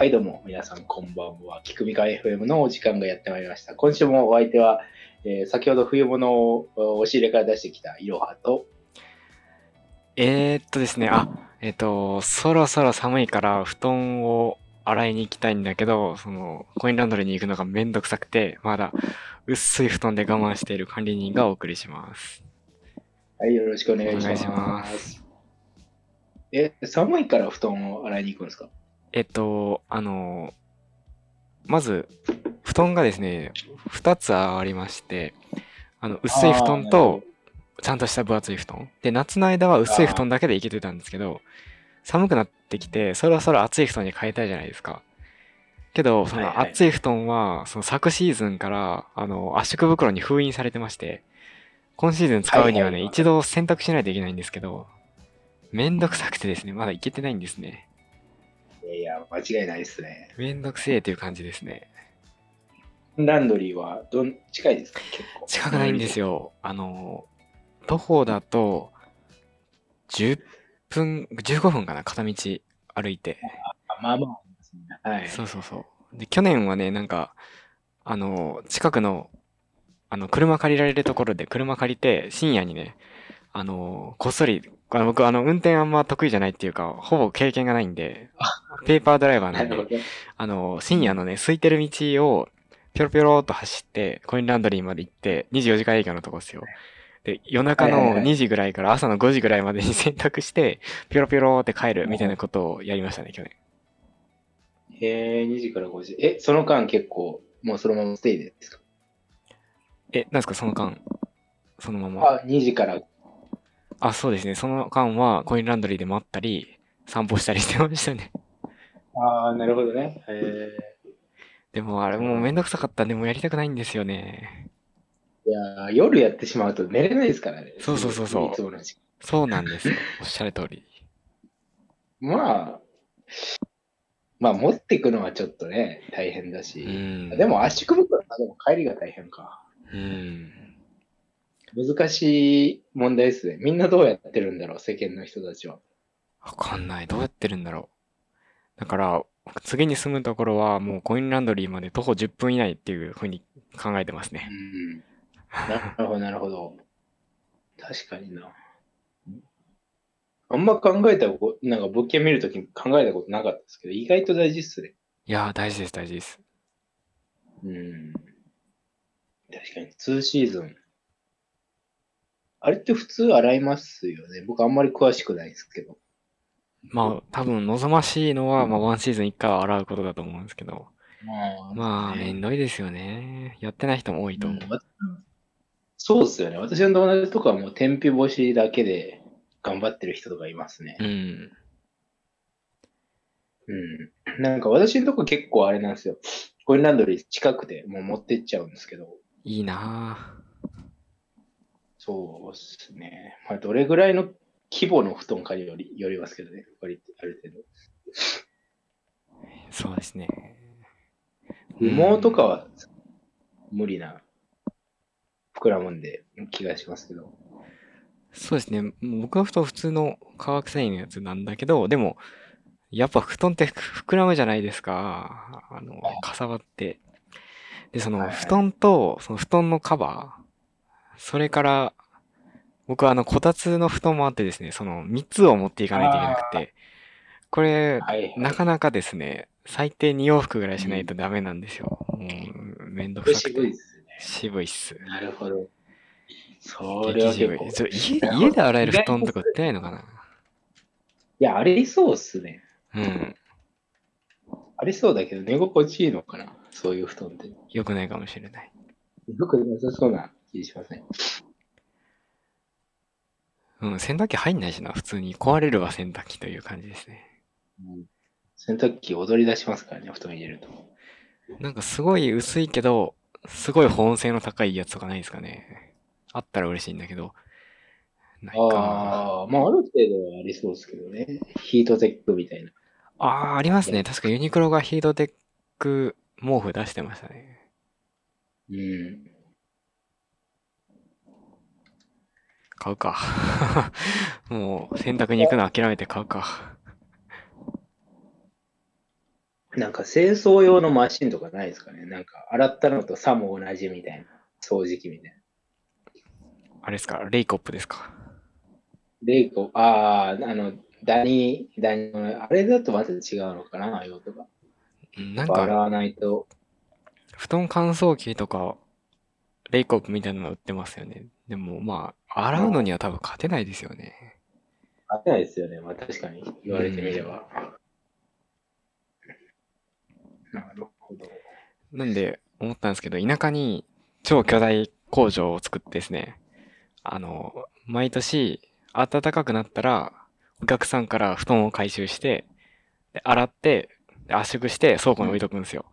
はい、どうも、皆さん、こんばんは。キクミカ FM のお時間がやってまいりました。今週もお相手は、えー先ほど冬物を押し入れから出してきたいろはと、えー、っとですね、あ、えっと、そろそろ寒いから布団を洗いに行きたいんだけど、その、コインランドリーに行くのがめんどくさくて、まだ薄い布団で我慢している管理人がお送りします。はい、よろしくお願いします。お願いしますえ、寒いから布団を洗いに行くんですか？えっと、あの、まず、布団がですね、2つありまして、あの、薄い布団と、ちゃんとした分厚い布団。で、夏の間は薄い布団だけでいけてたんですけど、寒くなってきて、そろそろ厚い布団に変えたいじゃないですか。けど、その厚い布団は、その昨シーズンから、あの、圧縮袋に封印されてまして、今シーズン使うにはね、一度洗濯しないといけないんですけど、めんどくさくてですね、まだいけてないんですね。いやいや、間違いないですね。めんどくせえという感じですね。ランドリーはどん近いですか？結構。近くないんですよ。あの、徒歩だと、10分、15分かな、片道歩いて。あまあまあ。はい。そうそうそう。で、去年はね、なんか、あの、近くの、あの、車借りられるところで車借りて、深夜にね、あの、こっそり、あの僕、あの、運転あんま得意じゃないっていうか、ほぼ経験がないんで、ペーパードライバーなんるほど。あの、深夜のね、空いてる道を、ぴょろぴょろっと走って、コインランドリーまで行って、24時間営業のとこですよ。で、夜中のはいはいはい2時ぐらいから朝の5時ぐらいまでに 洗濯して、ぴょろぴょろって帰るみたいなことをやりましたね、去年。えー、2時から5時。え、その間結構、もうそのままステイですか？え、なんですか、その間、そのまま。あ、2時から。あ、そうですね。その間はコインランドリーで待ったり、散歩したりしてましたね。ああ、なるほどね。えでもあれもうめんどくさかったんで、もうやりたくないんですよね。ー、いやー夜やってしまうと寝れないですからね。そうそうそうそうそうなんですよ。おっしゃる通り。まあ、まあ持っていくのはちょっとね、大変だうし。ん。でも圧縮袋はでも帰りが大変か。うん。難しい問題ですね。みんなどうやってるんだろう、世間の人たちは。わかんない。どうやってるんだろう。だから、次に住むところはもうコインランドリーまで徒歩10分以内っていうふうに考えてますね。うん。なるほど、なるほど。確かにな。あんま考えたこと、なんか物件見るとき考えたことなかったですけど、意外と大事っすね。いやー、大事です、大事です。うん。確かに、2シーズン。あれって普通洗いますよね。僕あんまり詳しくないですけど。まあ、多分望ましいのは、まあ、ワンシーズン1回は洗うことだと思うんですけど。ままあ、ねめんどいですよね。やってない人も多いと思う。うんわそうですよね。私の友達とかはもう天日干しだけで頑張ってる人とかいますね。うん。うん。なんか私のとこ結構あれなんですよ。コインランドリー近くてもう持ってっちゃうんですけど。いいなそうですね。まあどれぐらいの規模の布団かによりよりますけどね。割とある程度。ぁそうですね。羽毛とかは無理な膨らむんで気がしますけど。そうですね。僕は布団普通の化学繊維のやつなんだけど、でも、やっぱ布団ってふ膨らむじゃないですか。あの、かさばって。で、その布団と、その布団のカバー、それから、僕はあの、こたつの布団もあってですね、その3つを持っていかないといけなくて、これ、はい、はい。なかなかですね、最低2往復ぐらいしないとダメなんですよ。もう、めんどくさくて。渋いですね。渋いっす。なるほど。それは結構。家家で洗える布団とか売ってないのかな？いや、ありそうっすね。うん。ありそうだけど、寝心地いいのかな？そういう布団って。良くないかもしれない。よくなさそうな気しますね。うん、洗濯機入んないしな、普通に。壊れるわ、洗濯機という感じですね。うん洗濯機踊り出しますからね、布団入れると。なんかすごい薄いけど、すごい保温性の高いやつとかないですかね。あったら嬉しいんだけど。ないかな。ああ、まあある程度はありそうですけどね。ヒートテックみたいな。ああ、ありますね。確かユニクロがヒートテック毛布出してましたね。うん。買うか。もう洗濯に行くの諦めて買うか。なんか清掃用のマシンとかないですかねなんか洗ったのとさも同じみたいな。掃除機みたいな。あれですか？レイコップですか？レイコ、ああ、あの、ダニ、ダニ、あれだとまた違うのかな？用途が。うんなん洗か、わないと。布団乾燥機とか、レイコップみたいなの売ってますよね。でも、まあ、洗うのには多分勝てないですよね。勝てないですよね。まあ確かに言われてみれば。なるほど。なんで、思ったんですけど、田舎に超巨大工場を作ってですね、あの、毎年暖かくなったら、お客さんから布団を回収して、で洗って、で圧縮して倉庫に置いとくんですよ。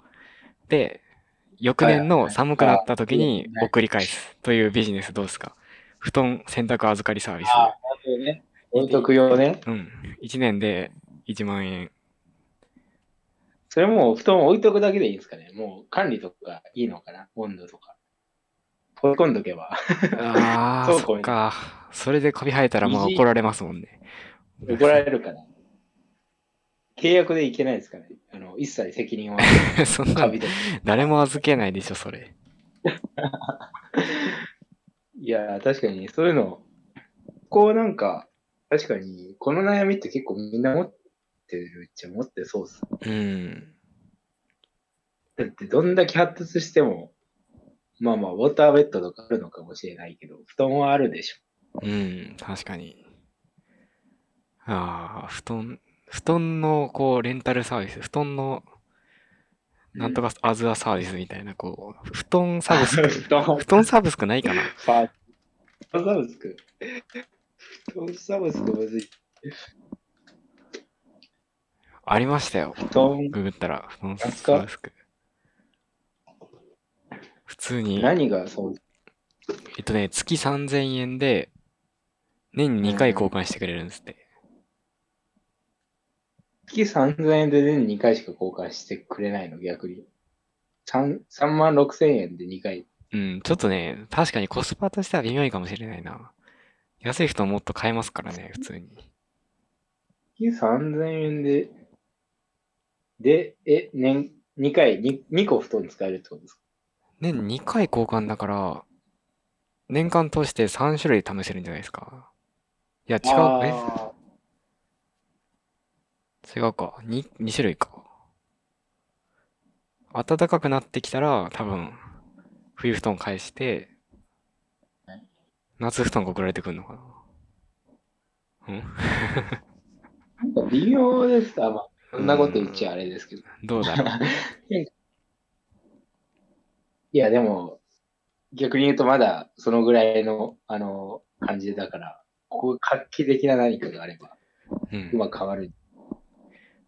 で、翌年の寒くなった時にあ送り返すというビジネスどうですか？布団洗濯預かりサービス。ああ、ね。置いとく用ね。うん。1年で1万円。それもう布団置いとくだけでいいんですかね。もう管理とかいいのかな温度とか。放り込んどけば。ああ、そっか。それでカビ生えたらまあいじ怒られますもんね。怒られるかな。契約でいけないですかね。あの、一切責任は そんな。誰も預けないでしょ、それ。いや、確かに、そういうの、こうなんか、確かに、この悩みって結構みんな持ってるっちゃ持ってそうっす。うん。だって、どんだけ発達しても、まあまあ、ウォーターベッドとかあるのかもしれないけど、布団はあるでしょ。うん、確かに。ああ、布団、布団のこう、レンタルサービス、布団の、なんとかアズアサービスみたいな、こう、布団サブスク、布団布団サブスクないかな 布団サブスク。布団サブスクむずい。ありましたよ。布団、ググったら、布団サブスク。普通に、何がそう、えっとね、月3000円で、年に2回交換してくれるんですって。月3000円で年2回しか交換してくれないの、逆に。3, 3万6000円で2回。うん、ちょっとね、確かにコスパとしては微妙いかもしれないな。安い布団もっと買えますからね、普通に。月3000円で、で、え、年、2回、2, 2個布団使えるってことですか？年2回交換だから、年間通して3種類試せるんじゃないですか。いや、違う、え？あ違うか。2、2種類か。暖かくなってきたら、多分、冬布団返して、夏布団が送られてくるのかな。うん？ーなんか微妙です。あ、まあ、そんなこと言っちゃあれですけど。どうだろう？いや、でも、逆に言うとまだそのぐらいの、あの、感じだから、こう画期的な何かがあれば、うんう。まく変わる。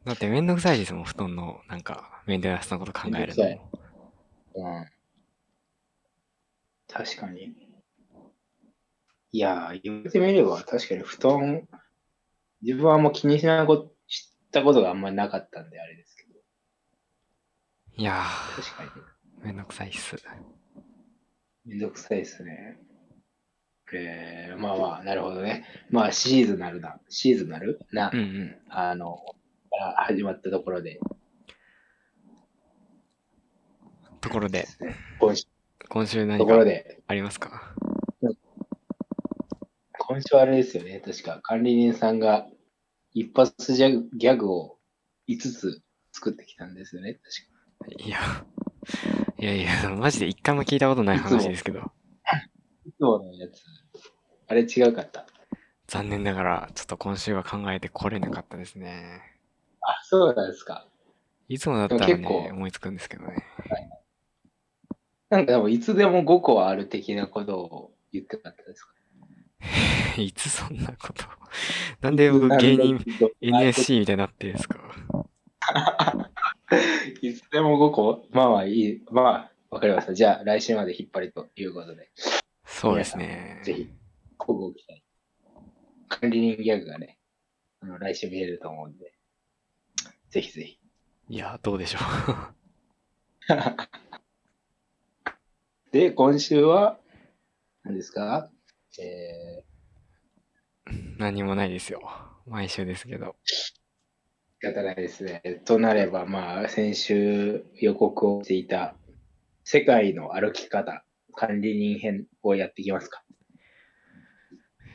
だってめんどくさいですもん、布団の、なんか、メンテナンスのこと考えるめんどくさいの。うん。確かに。いやー、言ってみれば確かに布団、自分はあんま気にしないこと、知ったことがあんまりなかったんであれですけど、いや確かにー、めんどくさいっす。めんどくさいですね。えー、まあまあ、なるほどね。まあ、シーズナルな、シーズナルな、うんうん。あの、から始まったところで。ところで。今週。今週何かで、ありますか？今週はあれですよね、確か管理人さんが一発ギャグギャグを5つ作ってきたんですよね、確か。いや、いやいや、マジで一回も聞いたことない話ですけど、いつものやつ、あれ違うかった。残念ながら、ちょっと今週は考えてこれなかったですね。あ、そうなんですか。いつもだったらね、結構思いつくんですけどね。なんかでもいつでも5個はある的なことを言ってなかったですか？いつそんなこと？なんで僕芸人 NSC みたいになってるんですか？いつでも5個？まあまあいい。まあ、わかりました。じゃあ来週まで引っ張りということで、そうですね。ぜひ、交互期待。管理人ギャグがね、あの来週見れると思うんで、ぜひぜひ。いや、どうでしょ で、今週は、何ですか？えう。何もないですよ。毎週ですけど。方ないですね。となれば、まあ、先週予告をしていた世界の歩き方、管理人編をやっていきますか。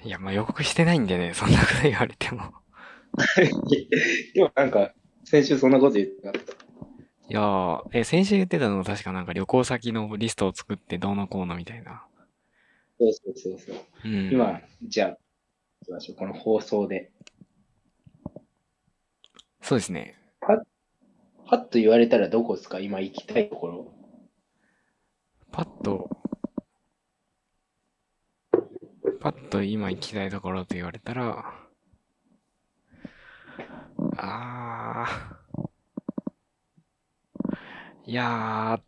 いや、まあ予告してないんでね、そんなこと言われても。でもなんか、先週そんなこと言ってなかった。いやー、え、先週言ってたの確かなんか旅行先のリストを作ってどうのこうのみたいな。そうそうそうそう。うん。今、じゃあ、行きましょう。この放送で。そうですね。パッと言われたらどこですか？今行きたいところ。パッと、パッと今行きたいところと言われたら、あー、いや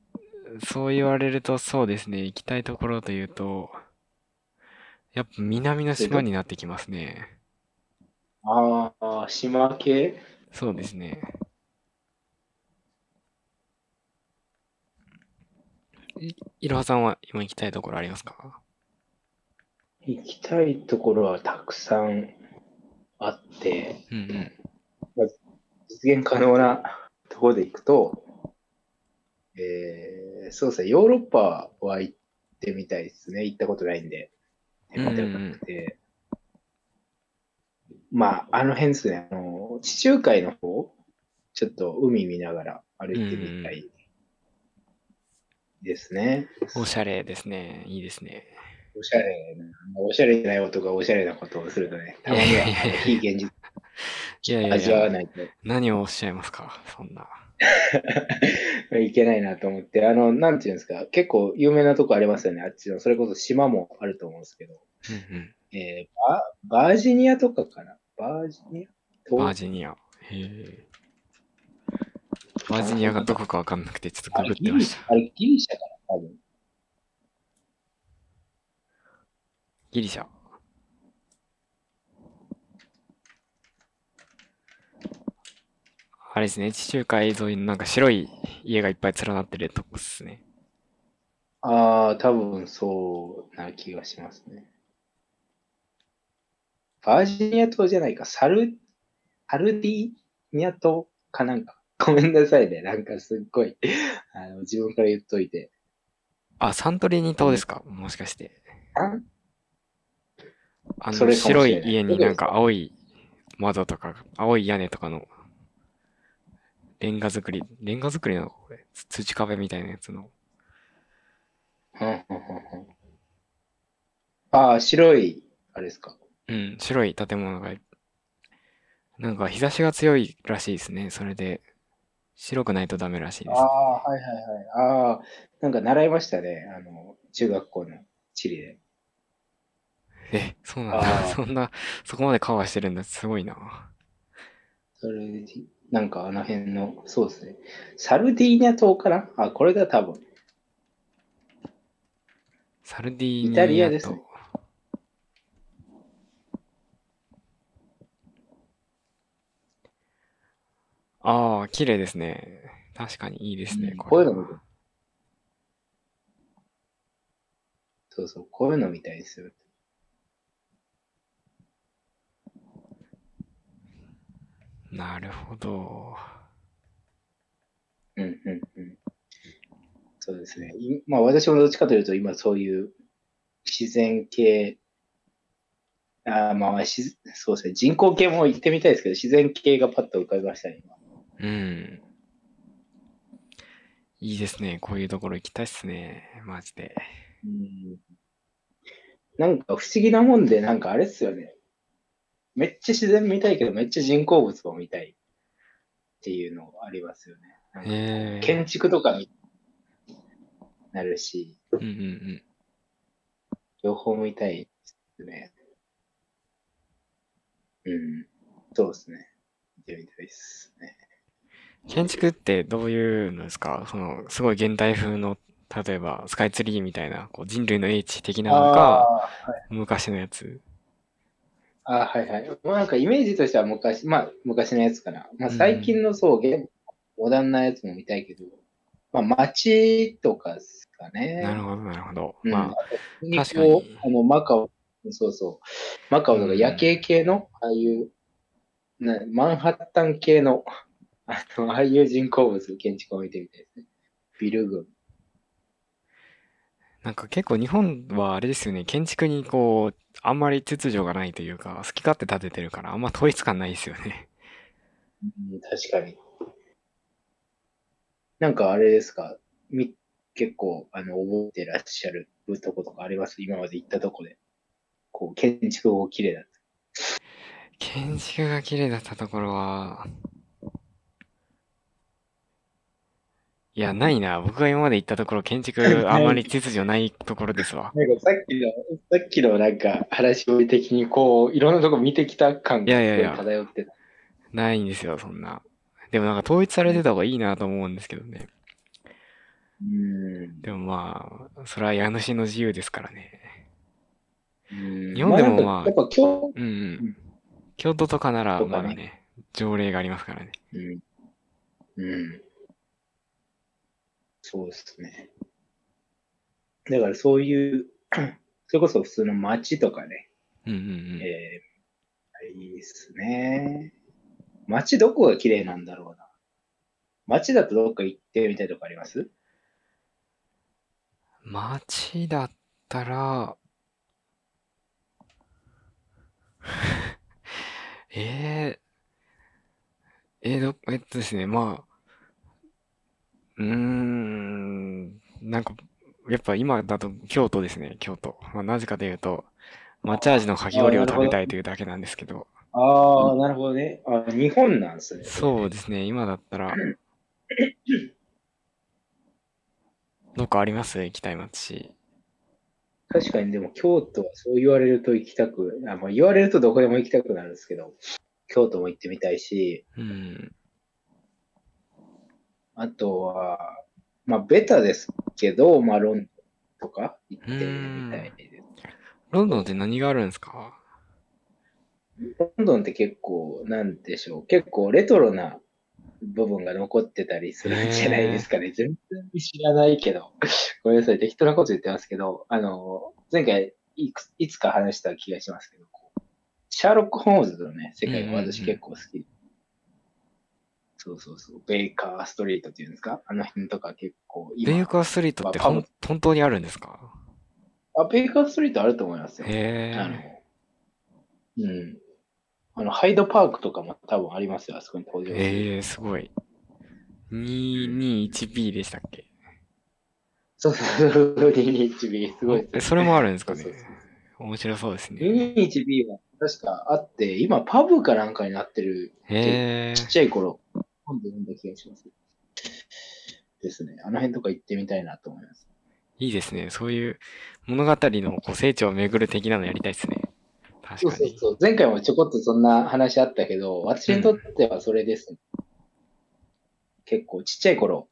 ー、そう言われるとそうですね、行きたいところというと、やっぱ南の島になってきますね。ああ、島系？そうですね。いいろはさんは今行きたいところありますか？行きたいところはたくさんあって、うんうん。実現可能なところで行くと、えー、そうですね、ヨーロッパは行ってみたいですね。行ったことないんで。なくて。まあ、あの辺ですね、あの、地中海の方、ちょっと海見ながら歩いてみたいですね。おしゃれですね。いいですね。おしゃれな、おしゃれじゃない男がおしゃれなことをするとね、たまには非現実いやいやい味わわや、ないと何をおっしゃいますか？そんな。いけないなと思って、あの、なんていうんですか、結構有名なとこありますよね、あっちの。それこそ島もあると思うんですけど、うんうん。えーババージニアとかかな？バージニア？と？バージニア。へえ。バージニアがどこかわかんなくて、ちょっとあググってました。あれギリシャかな多分。ギリシャ。あれですね、地中海沿いのなんか白い家がいっぱい連なってるとこっすね。ああ、多分そうな気がしますね。バージニア島じゃないか、サル、サルディニア島かなんか。ごめんなさいね。なんかすっごい、あの、自分から言っといて。あ、サントリーニ島ですか？もしかして。ああの、白い家になんか？青い窓とか、青い屋根とかの、レンガ作り、レンガ作りの？これ、つ土壁みたいなやつの。ああ、白い、あれですか？うん、白い建物が、なんか日差しが強いらしいですね。それで、白くないとダメらしいです。ああ、はいはいはい。ああ、なんか習いましたね。あの、中学校の地理で。え、そうなんだ。そんな、そこまでカバーしてるんだ。すごいな。それで、なんかあの辺の、そうですね。サルディーニャ島かな？あ、これだ多分。サルディーニイタリアアですねと、ああ、綺麗ですね。確かにいいですね。うんここういうのそうそう、こういうのみたいですよ。なるほど。うんうんうん。そうですね。いまあ私もどっちかというと今そういう自然系、あーまあしそうですね。人工系も行ってみたいですけど、自然系がパッと浮かびましたね、今。うん。いいですね。こういうところ行きたいっすね。マジで。うんなんか不思議なもんで、なんかあれっすよね。めっちゃ自然見たいけど、めっちゃ人工物を見たいっていうのありますよね。建築とかになるし、うんうんうん。両方見たいですね。うん。そうですね。見てみたいですね。建築ってどういうのですか？その、すごい現代風の、例えばスカイツリーみたいな、こう人類の英知的なのか、あ昔のやつ。ーあー、はいはい。まあなんかイメージとしては昔、まあ昔のやつかな。まあうん最近のそう、現モダンなやつも見たいけど、まあ街とかですかね。なるほど、なるほど。うん、まあ、に確かにあの、マカオ、そうそう、マカオとか夜景系の、ああいうなマンハッタン系の、あの、ああいう人工物、建築を見てみたいですね。ビル群。なんか結構日本はあれですよね、建築にこう、あんまり秩序がないというか、好き勝手建ててるから、あんま統一感ないですよね。うん、確かに。なんかあれですか、み、結構、あの、覚えてらっしゃるとことかあります？今まで行ったとこで。こう、建築が綺麗だった。建築が綺麗だったところは、いや、ないな。僕が今まで行ったところ、建築あんまり秩序ないところですわ。なんかさっきの、さっきのなんか話し声的にこう、いろんなとこ見てきた感がすごいいやいやいや漂ってた。ないんですよ、そんな。でもなんか統一されてた方がいいなと思うんですけどね。うん。でもまあ、それは家主の自由ですからね。うん日本でもまあやっぱ今うんうん。京都とかならまだね、条例がありますからね。日、うん。うん。そうですね。だからそういう、それこそ普通の街とかね、うんうんうん。えー、いいですね。街どこが綺麗なんだろうな。街だとどっか行ってみたいとこあります？街だったら、えー、えーど、えっとですね、まあ、うーん、なんか、やっぱ今だと京都ですね、京都。まあ、なぜかというと、抹茶味のかき氷を食べたいというだけなんですけど、ああ、なるほどね。あ、日本なんですね。そうですね、今だったら、どっかあります？行きたい街。確かにでも京都はそう言われると行きたく、あまあ、言われるとどこでも行きたくなるんですけど、京都も行ってみたいし、うん。あとは、まあベタですけど、まあロンドンとか行ってみたいです。ロンドンって何があるんですか？ロンドンって結構、なんでしょう、結構レトロな部分が残ってたりするんじゃないですかね。全然知らないけど、ごめんなさい、適当なこと言ってますけど、あの、前回いくいつか話した気がしますけど、シャーロック・ホームズのね、世界が私結構好きで。そうそうそう、ベイカーストリートっていうんですか？あの辺とか結構今、ベイカーストリートって本当にあるんですか？あ、ベイカーストリートあると思いますよ。へあのえ。、うん。あの、ハイドパークとかも多分ありますよ、あそこに登場。ええ、すごい。221B でしたっけ？そうそうそう、221B、すごいですえそれもあるんですかね？そうそうそう面白そうですね。221B は確かあって、今パブかなんかになってる、へえ。ちっちゃい頃、今度読んだ気がします。ですね。あの辺とか行ってみたいなと思います。いいですね。そういう物語のこう成長を巡る的なのやりたいですね。確そうかに。そうそう。前回もちょこっとそんな話あったけど、私にとってはそれです、ね結構ちっちゃい頃、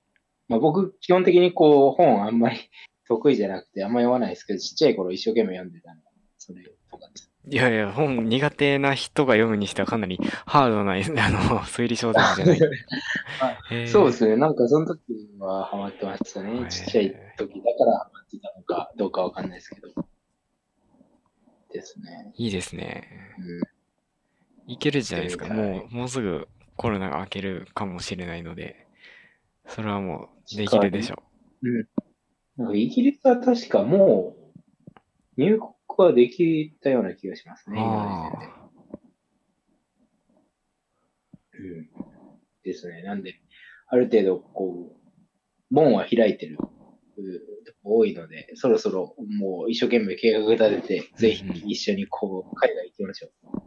まあ僕基本的にこう本あんまり 得意じゃなくてあんま読まないですけど、ちっちゃい頃一生懸命読んでたのが、それとかです。いやいや、本苦手な人が読むにしてはかなりハードな、あの、推理小説じゃない。そうですね。なんかその時はハマってましたへね。ーちっちゃい時だからハマってたのかどうかわかんないですけど。ですね。いいですね。うん。いけるじゃないですか。はいもう、もうすぐコロナが明けるかもしれないので、それはもうできるでしょなんかイギリスは確かもう入国はできたような気がしますう。ね。今のあ時点で。うん。ですね。なんで、ある程度、こう、門は開いてる、多いので、そろそろもう一生懸命計画立てて、ぜひ一緒にこう、海外行きましょう。あ。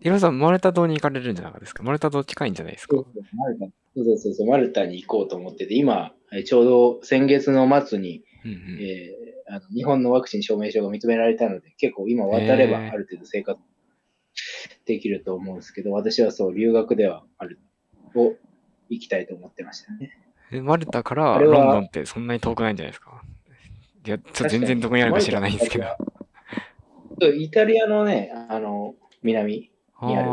ヒロさん、マルタ島に行かれるんじゃなかったですか？マルタ島近いんじゃないですか？そうそうマルタそうそうそう、マルタに行こうと思ってて、今、えちょうど先月の末に、うんうん。えーあの日本のワクチン証明書が認められたので、結構今渡ればある程度生活できると思うんですけど、私はそう、留学ではあるを行きたいと思ってましたね。えマルタからロンドンってそんなに遠くないんじゃないですか？いや、全然どこにあるか知らないんですけど。イタリアのね、あの、南。にある。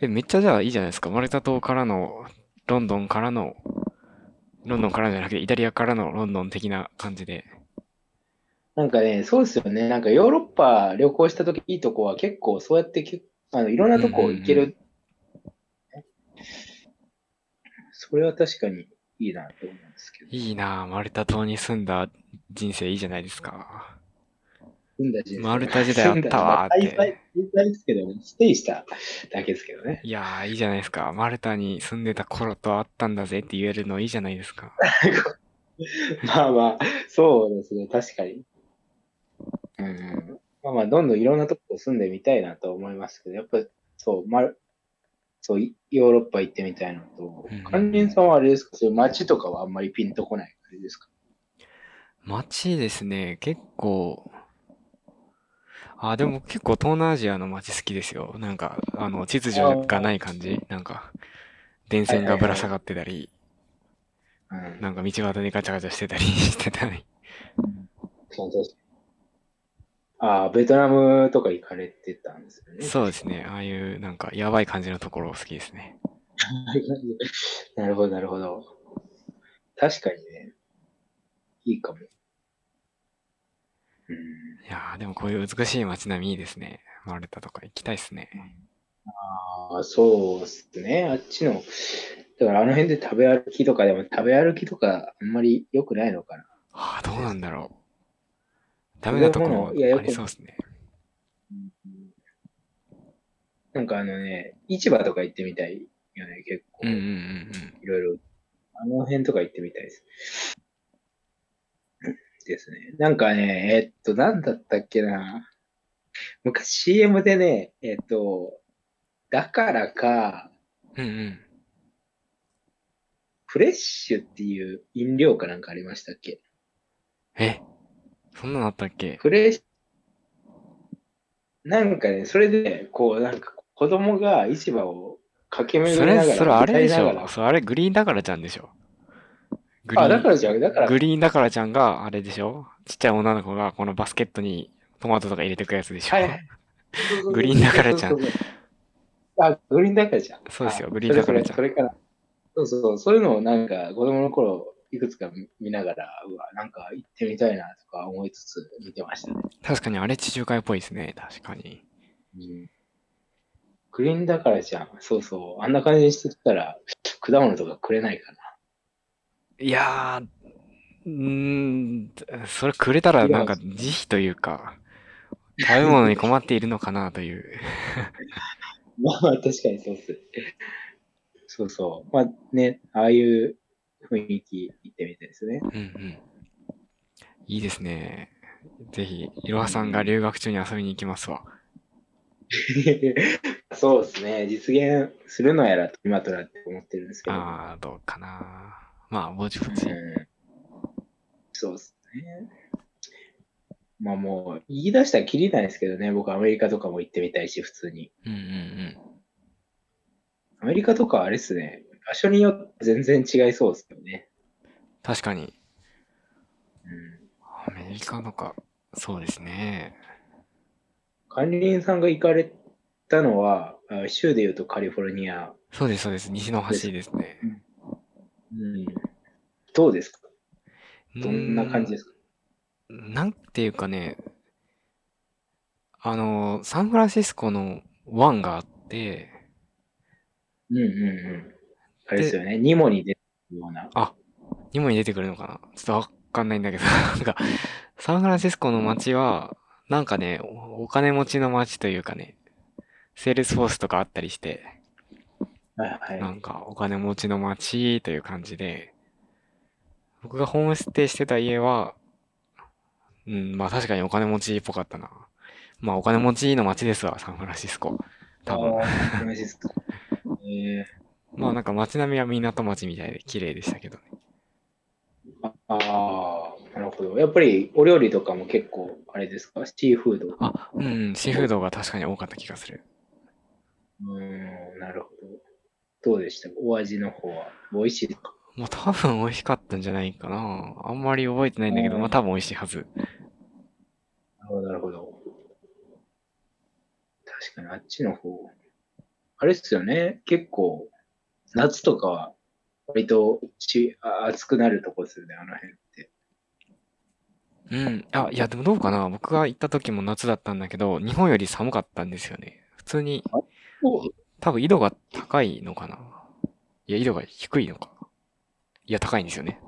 え、めっちゃじゃあいいじゃないですか。マルタ島からの、ロンドンからの、ロンドンからじゃなくてイタリアからのロンドン的な感じで。なんかね、そうですよね。なんかヨーロッパ旅行したときいいとこは結構そうやってけあのいろんなとこ行ける。それは確かにいいなと思うんですけど。いいなぁ、マルタ島に住んだ人生いいじゃないですか。住んだ人生マルタ時代あったわーってですけどね、ステイしただけですけどね。いやー、いいじゃないですか。マルタに住んでた頃とあったんだぜって言えるのいいじゃないですか。まあまあ、そうですね、確かに。うん。まあまあ、どんどんいろんなとこ住んでみたいなと思いますけど、やっぱそう、まる、そう、いヨーロッパ行ってみたいのとうんうん、関連さんはあれですか、そういう街とかはあんまりピンとこない感じですか街ですね、結構、あ、でも結構東南アジアの街好きですよ。なんか、あの、秩序がない感じなんか、電線がぶら下がってたり、うん。なんか道端でガチャガチャしてたり してたり。そうそうああ、ベトナムとか行かれてたんですよね。そうですね。ああいうなんかやばい感じのところ好きですね。なるほど、なるほど。確かにね、いいかも。うん。いやーでもこういう美しい街並みいいですね。マルタとか行きたいですね。ああ、そうですね。あっちの、だからあの辺で食べ歩きとかでも食べ歩きとかあんまり良くないのかな。ああ、どうなんだろう。ダメなところいやよくありそうですね。なんかあのね、市場とか行ってみたいよね、結構。うんうんうんうん。いろいろ。あの辺とか行ってみたいです。ですね。なんかね、えっと、なんだったっけな。昔 CM でね、えっと、だからか、うんうん。フレッシュっていう飲料かなんかありましたっけ？え？そんなのあったっけ？フレッシュ、なんかね、それで、こう、なんか子供が市場を駆けそれ、巡りながら、それあれでしょそれあれグリーンだからちゃんでしょグリーあ、ンだからじゃん、だから、グリーンだからちゃんがあれでしょ？ちっちゃい女の子がこのバスケットにトマトとか入れてくやつでしょ？はいはい グリーンだからじゃんあ、グリーンだからじゃん。そうですよあグリーンだからじゃんそれから。そうそう、そういうのをなんか子供の頃、いくつか見見ながら、うわ、なんか行ってみたいなとか思いつつ見てましたね。確かにあれ地中海っぽいですね。確かに。うん、グリーンだからじゃん。そうそう。あんな感じにしてたら、果物とかくれないかな。いやー、うーん、それくれたらなんか慈悲というか、食べ物に困っているのかなという。ま あまあ、確かにそうっす。そうそう。まあね、ああいう雰囲気行ってみたいですね。うんうん。いいですね。ぜひ、いろはさんが留学中に遊びに行きますわ。そうですね。実現するのやら、今となって思ってるんですけど。あー、どうかな。まあ、ぼちぼち。うんそうですね。まあもう、言い出したらきりないですけどね。僕アメリカとかも行ってみたいし、普通に。うんうんうん。アメリカとかはあれっすね。場所によって全然違いそうですよね。確かに。うん。アメリカとか、そうですね。管理人さんが行かれたのは、あ州で言うとカリフォルニア。そうです、そうです。西の端ですね。うん。どうですか？どんな感じですか？なんていうかね、あの、サンフランシスコの湾があって、うんうんうん。あれですよね。ニモに出てるような。にもに出てくるのかな？ちょっとわかんないんだけど、なんか、サンフランシスコの街は、なんかね、おお金持ちの街というかね、セールスフォースとかあったりして、はいはい。なんかお金持ちの街という感じで、僕がホームステイしてた家は、うん、まあ確かにお金持ちっぽかったな。まあお金持ちの街ですわ、サンフランシスコ。多分。あーサンフランシスコ えまあなんか街並みは港町みたいで綺麗でしたけどね。ー、ああ、なるほど。やっぱりお料理とかも結構、あれですか？シーフード。あ、うん、うん、シーフードが確かに多かった気がする。うーん、なるほど。どうでした？お味の方は？美味しいですか？まあ多分美味しかったんじゃないかな。あんまり覚えてないんだけど、うんまあ多分美味しいはず。なるほど、なるほど。確かにあっちの方。あれっすよね。結構、夏とかは、割としあ暑くなるとこですよね、あの辺って。うん。あ、いや、でもどうかな。僕が行った時も夏だったんだけど、日本より寒かったんですよね。普通に、多分緯度が高いのかな？いや、緯度が低いのか。いや、高いんですよね。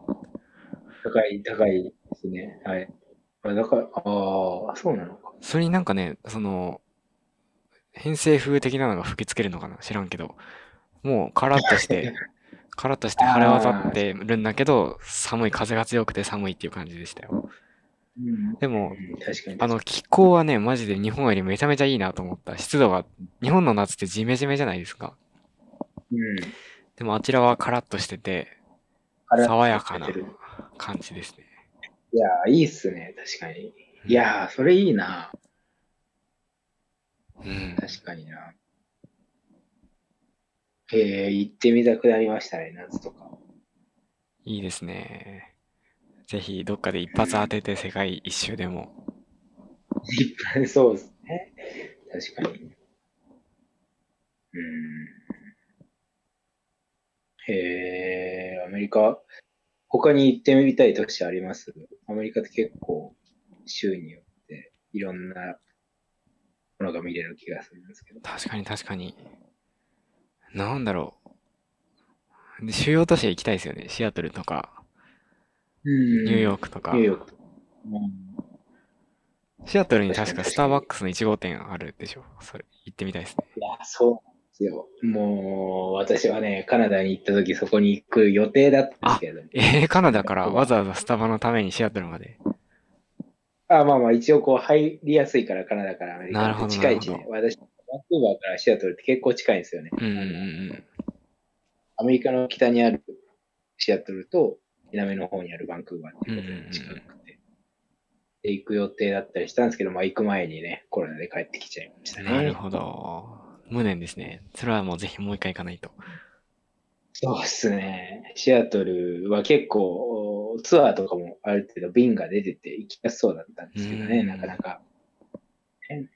高い、高いですね。はい。あだから、ああ、そうなのか。それになんかね、その、偏西風的なのが吹きつけるのかな？知らんけど、もうカラッとして、カラッとして晴れ渡ってるんだけど、寒い、風が強くて寒いっていう感じでしたよ。うん、でも、うん確かに。あの、気候はね、マジで日本よりめちゃめちゃいいなと思った。湿度が、日本の夏ってジメジメじゃないですか。うん。でもあちらはカラッとしてて、爽やかな感じですね。いやー、いいっすね。確かに。いやー、それいいな。うん。確かにな。えー、行ってみたくなりましたね、夏とか。いいですね。ぜひ、どっかで一発当てて世界一周でも。そうですね。確かに。うん。へえ、アメリカ、他に行ってみたい都市あります？アメリカって結構、州によっていろんなものが見れる気がするんですけど。確かに確かに。なんだろう。で主要都市へ行きたいですよね。シアトルとか、ニニューヨークとかニュー。ヨークとか。シアトルに確かスターバックスの1号店あるでしょ。それ、行ってみたいですね。いや、そうなんですよ。もう、私はね、カナダに行った時そこに行く予定だったんですけれども。えー、カナダからわざわざスタバのためにシアトルまで。あまあまあ、一応こう入りやすいから、カナダからアメリカなるほどって近い位置ね。私、バンクーバーからシアトルって結構近いんですよね。うんうんうんアメリカの北にあるシアトルと南の方にあるバンクーバーっていうことで近くて。で、行く予定だったりしたんですけど、まあ行く前にね、コロナで帰ってきちゃいましたうん。ね。なるほど。無念ですね。それはもうぜひもう一回行かないと。そうっすね。シアトルは結構ツアーとかもある程度便が出てて行きやすそうだったんですけどね、うんなかなか。ね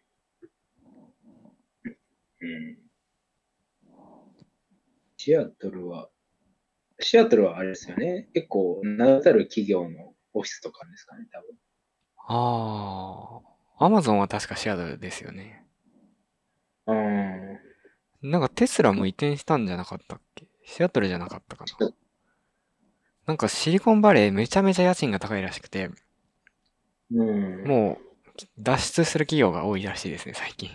うん。シアトルは、シアトルはあれですよね。結構名だたる企業のオフィスとかですかね、多分。ああ。アマゾンは確かシアトルですよね。うん。なんかテスラも移転したんじゃなかったっけ？シアトルじゃなかったかな？なんかシリコンバレーめちゃめちゃ家賃が高いらしくて、うん。もう脱出する企業が多いらしいですね、最近。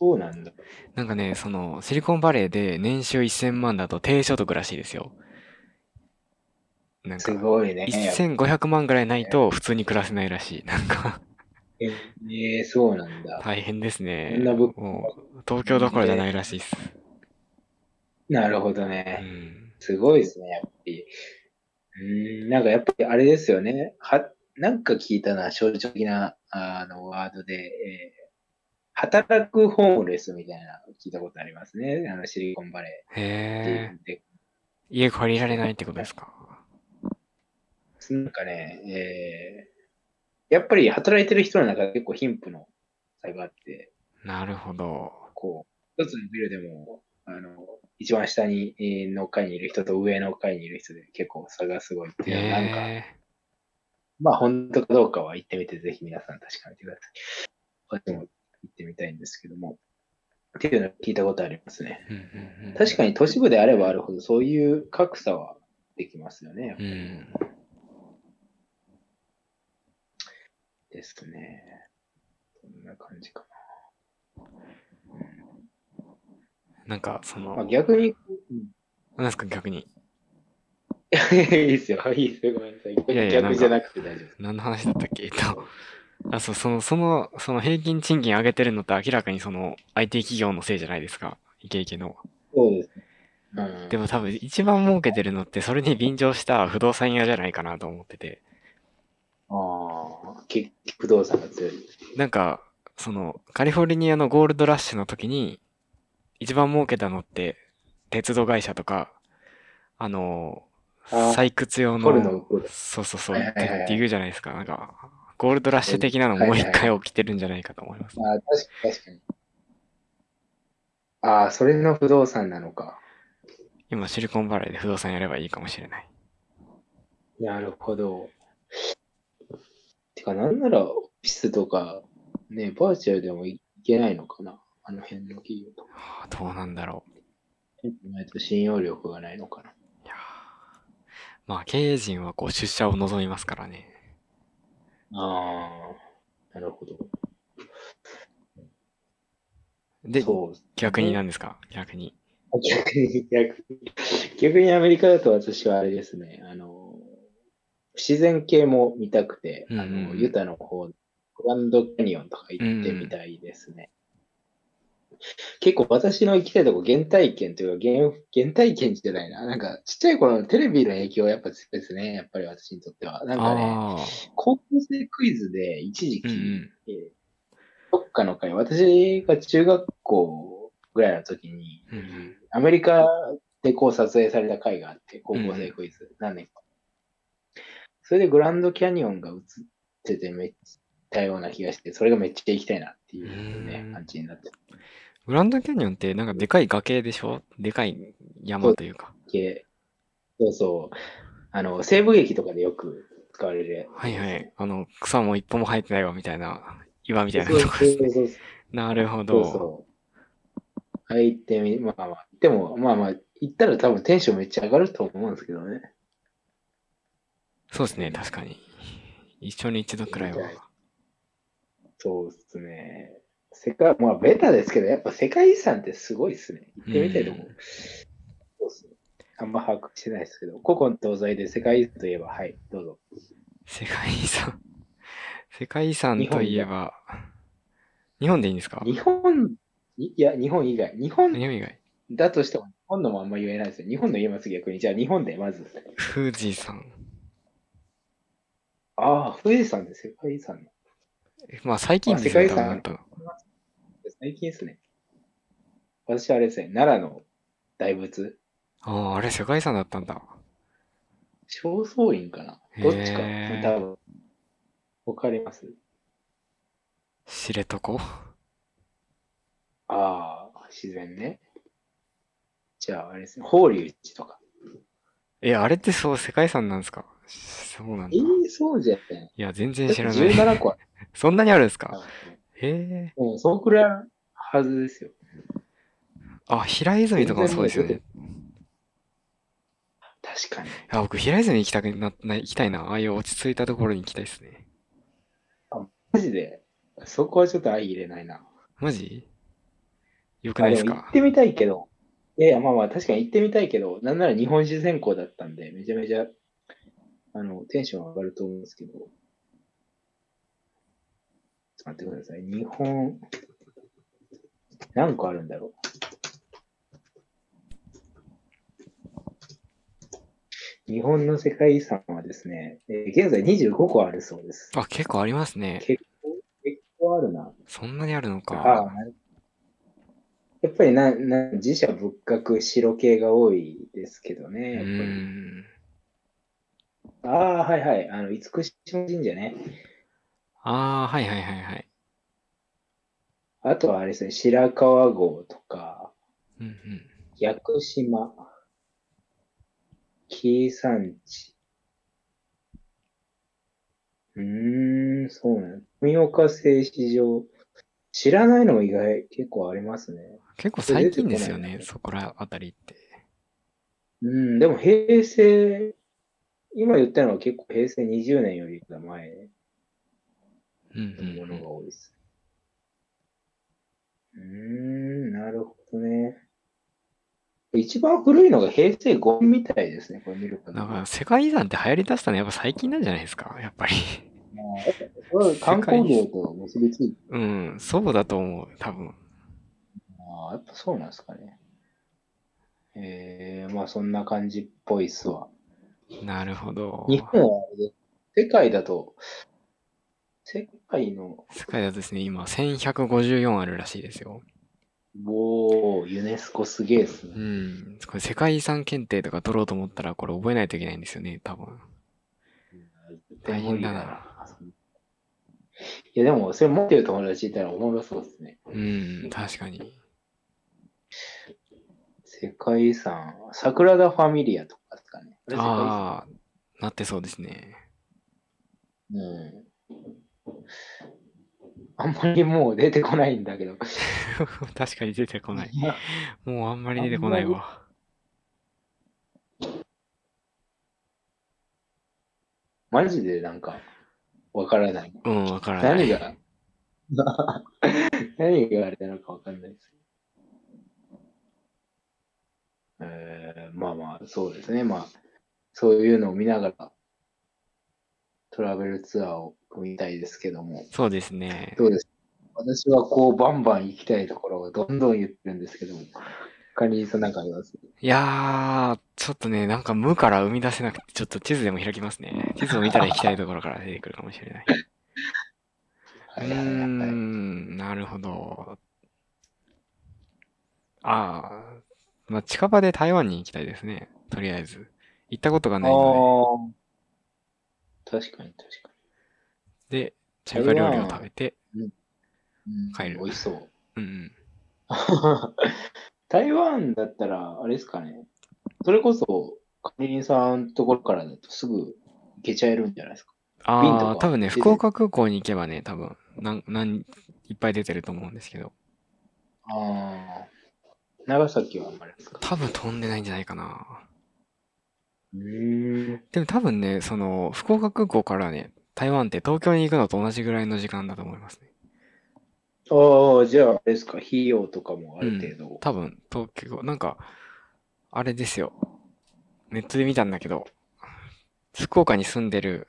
そうなんだ。なんかね、そのシリコンバレーで年収1000万だと低所得らしいですよ。なんすかごいね。1500万ぐらいないと普通に暮らせないらしい。なんかええそうなんだ。大変ですね。そんな物もう東京どころじゃないらしいです。なるほどうね。ん。すごいですね、やっぱり。うーん、なんかやっぱりあれですよね。は、なんか聞いたな、象徴的な、あの、ワードで、えー働くホームレスみたいなの聞いたことありますね。あの、シリコンバレーへえ。家借りられないってことですか？なんかね、えーやっぱり働いてる人の中で結構貧富の差があって、なるほど。こう、一つのビルでも、あの、一番下にえーの階にいる人と上の階にいる人で結構差がすごいっていうなんか。まあ本当かどうかは行ってみて、ぜひ皆さん確かめてください。行ってみたいんですけども。っていうのを聞いたことありますね。確かに都市部であればあるほど、そういう格差はできますよね。うん。ですね。そんな感じかなんか、その、逆に、うんなんですか逆に。いいですよ、いいですよ、ごめんなさい。逆じゃなくて大丈夫です。何の話だったっけ？えっと、あ、そう、その、その、その平均賃金上げてるのって明らかにその IT 企業のせいじゃないですか。イケイケの。そうですね。うん、でも多分一番儲けてるのってそれに便乗した不動産屋じゃないかなと思ってて。ああ、結局不動産が強い。なんか、その、カリフォルニアのゴールドラッシュの時に、一番儲けたのって、鉄道会社とか、あの、採掘用のそうそうそう、って言うじゃないですか。なんか、ゴールドラッシュ的なのもう一回起きてるんじゃないかと思います。ああ、確かに確かに。ああ、それの不動産なのか。今、シリコンバレーで不動産やればいいかもしれない。なるほど。てか、なんなら、オフィスとか、ね、バーチャルでもいけないのかなあの辺の企業とか。はあどうなんだろう。信用力がないのかな。いやーまあ、経営陣はこう出社を望みますからね。ああ、なるほど。で、そう。逆に何ですか？逆に。逆に、逆に、逆にアメリカだと私はあれですね、あの、自然系も見たくて、あうんうんうんの、ユタの方、グランドキャニオンとか行ってみたいですね。結構私の行きたいとこ原体験というか原、原体験じゃないな。なんか、ちっちゃい頃のテレビの影響はやっぱですね。やっぱり私にとっては。なんかね、高校生クイズで一時期、うんうん。えーどっかの回、私が中学校ぐらいの時に、うんうんアメリカでこう撮影された回があって、高校生クイズ、何年か。それでグランドキャニオンが映っててめっちゃたような気がして、それがめっちゃ行きたいなっていうねう、ん感じになってグランドキャニオンってなんかでかい崖でしょ？でかい山というか。て、そうそう、あの、西部劇とかでよく使われる。はいはい。あの、草も一歩も生えてないわみたいな、岩みたいなそうそうとこですね。そうそう。なるほそうど。そう。入ってみ、まあまあ、でもまあまあ、行ったら多分テンションめっちゃ上がると思うんですけどね。そうですね、確かに。一緒に一度くらいは。そうですね。世界、まあベタですけど、やっぱ世界遺産ってすごいですね。行ってみたいと思う。うんそうですね。あんま把握してないですけど、古今東西で世界遺産といえば、はい、どうぞ。世界遺産。世界遺産といえば、日本でいいんですか？日本、いいや、日本以外。日本日本以外。だとしても、日本のもあんま言えないですよ。日本の言います逆に。じゃあ日本でまず。富士山。ああ、富士山で世界遺産の。まあ最近ですね、あ世界遺産。最近ですね。私はあれですね、奈良の大仏。ああ、あれ世界遺産だったんだ。正倉院かなどっちか。多分。わかります？知床？ああ、自然ね。じゃあ、あれですね、法隆寺とか。え、あれってそう、世界遺産なんですか？そうなんだ。えいえそうじゃない。や、全然知らない。17個ある。そんなにあるんですか？へえ。うん、そうくらいはずですよ。あ、平泉とかもそうですよね。確かに。あ、僕、平泉行きたくな、な、行きたいな。ああいう落ち着いたところに行きたいですね。マジで、そこはちょっと相入れないな。マジ？よくないですか？行ってみたいけど、いやいや、まあまあ、確かに行ってみたいけど、なんなら日本史専攻だったんで、めちゃめちゃ、あの、テンション上がると思うんですけど、ちょっと待ってください。日本、何個あるんだろう？日本の世界遺産はですね、えー現在25個あるそうです。あ、結構ありますね。結構、結構あるな。そんなにあるのか。やっぱりな、な、自社仏閣白系が多いですけどうね。やっぱりーん。ああ、はいはい。あの、厳島神社ね。ああ、はいはいはいはい。あとはあれですね、白川郷とか、うんうん。屋久島、紀伊山地。うーん、そうなん富岡製糸場。知らないのも意外、結構ありますね。結構最近ですよね、そこらあたりって。うん、でも平成、今言ったのは結構平成20年より前もうんのが多いです。うーん、なるほどね。一番古いのが平成5みたいですね、これ見ると。だから世界遺産って流行り出したのやっぱ最近なんじゃないですか、やっぱり。観光業と結びついて、うん、そうだと思う、多分。ああ、やっぱそうなんですかね。えー、まあそんな感じっぽいっすわ。なるほど。日本は世界だと、世界の、世界だとですね、今1154あるらしいですよ。おー、ユネスコすげえっすねう。ん。これ世界遺産検定とか取ろうと思ったらこれ覚えないといけないんですよね、多分。大変だな。いや、でも、それ持ってる友達いたらおもろそうですね。うん、確かに。世界遺産、サグラダ・ファミリアとかですかね。ああ、なってそうですね。うん。あんまりもう出てこないんだけど。確かに出てこない。もうあんまり出てこないわ。マジでなんか、わからない。うん、わからない。何が、何があれなのかわかんないです。えー、まあまあ、そうですね。まあ、そういうのを見ながら、トラベルツアーを組みたいですけども、そうですね。どうです？か私はこう、バンバン行きたいところをどんどん言ってるんですけども、管理人さんなんかあります？いやー、ちょっとね、なんか無から生み出せなくて、ちょっと地図でも開きますね。地図を見たら行きたいところから出てくるかもしれない。うーん、なるほど。ああ、まあ、近場で台湾に行きたいですね。とりあえず。行ったことがないのああ、確かに確かで。で、中華料理を食べて、帰る美味しそう。うんうん。台湾だったら、あれですかね。それこそ、管理人さんのところからだとすぐ行けちゃえるんじゃないですか。ああ、多分ね、福岡空港に行けばね、多分、なん、なん、いっぱい出てると思うんですけど、ああ。長崎はあんまりですか？多分飛んでないんじゃないかな。でも多分ね、その、福岡空港からね、台湾って東京に行くのと同じぐらいの時間だと思いますね。ああ、じゃあ、あれですか。費用とかもある程度。多分、東京、なんか、あれですよ。ネットで見たんだけど、福岡に住んでる、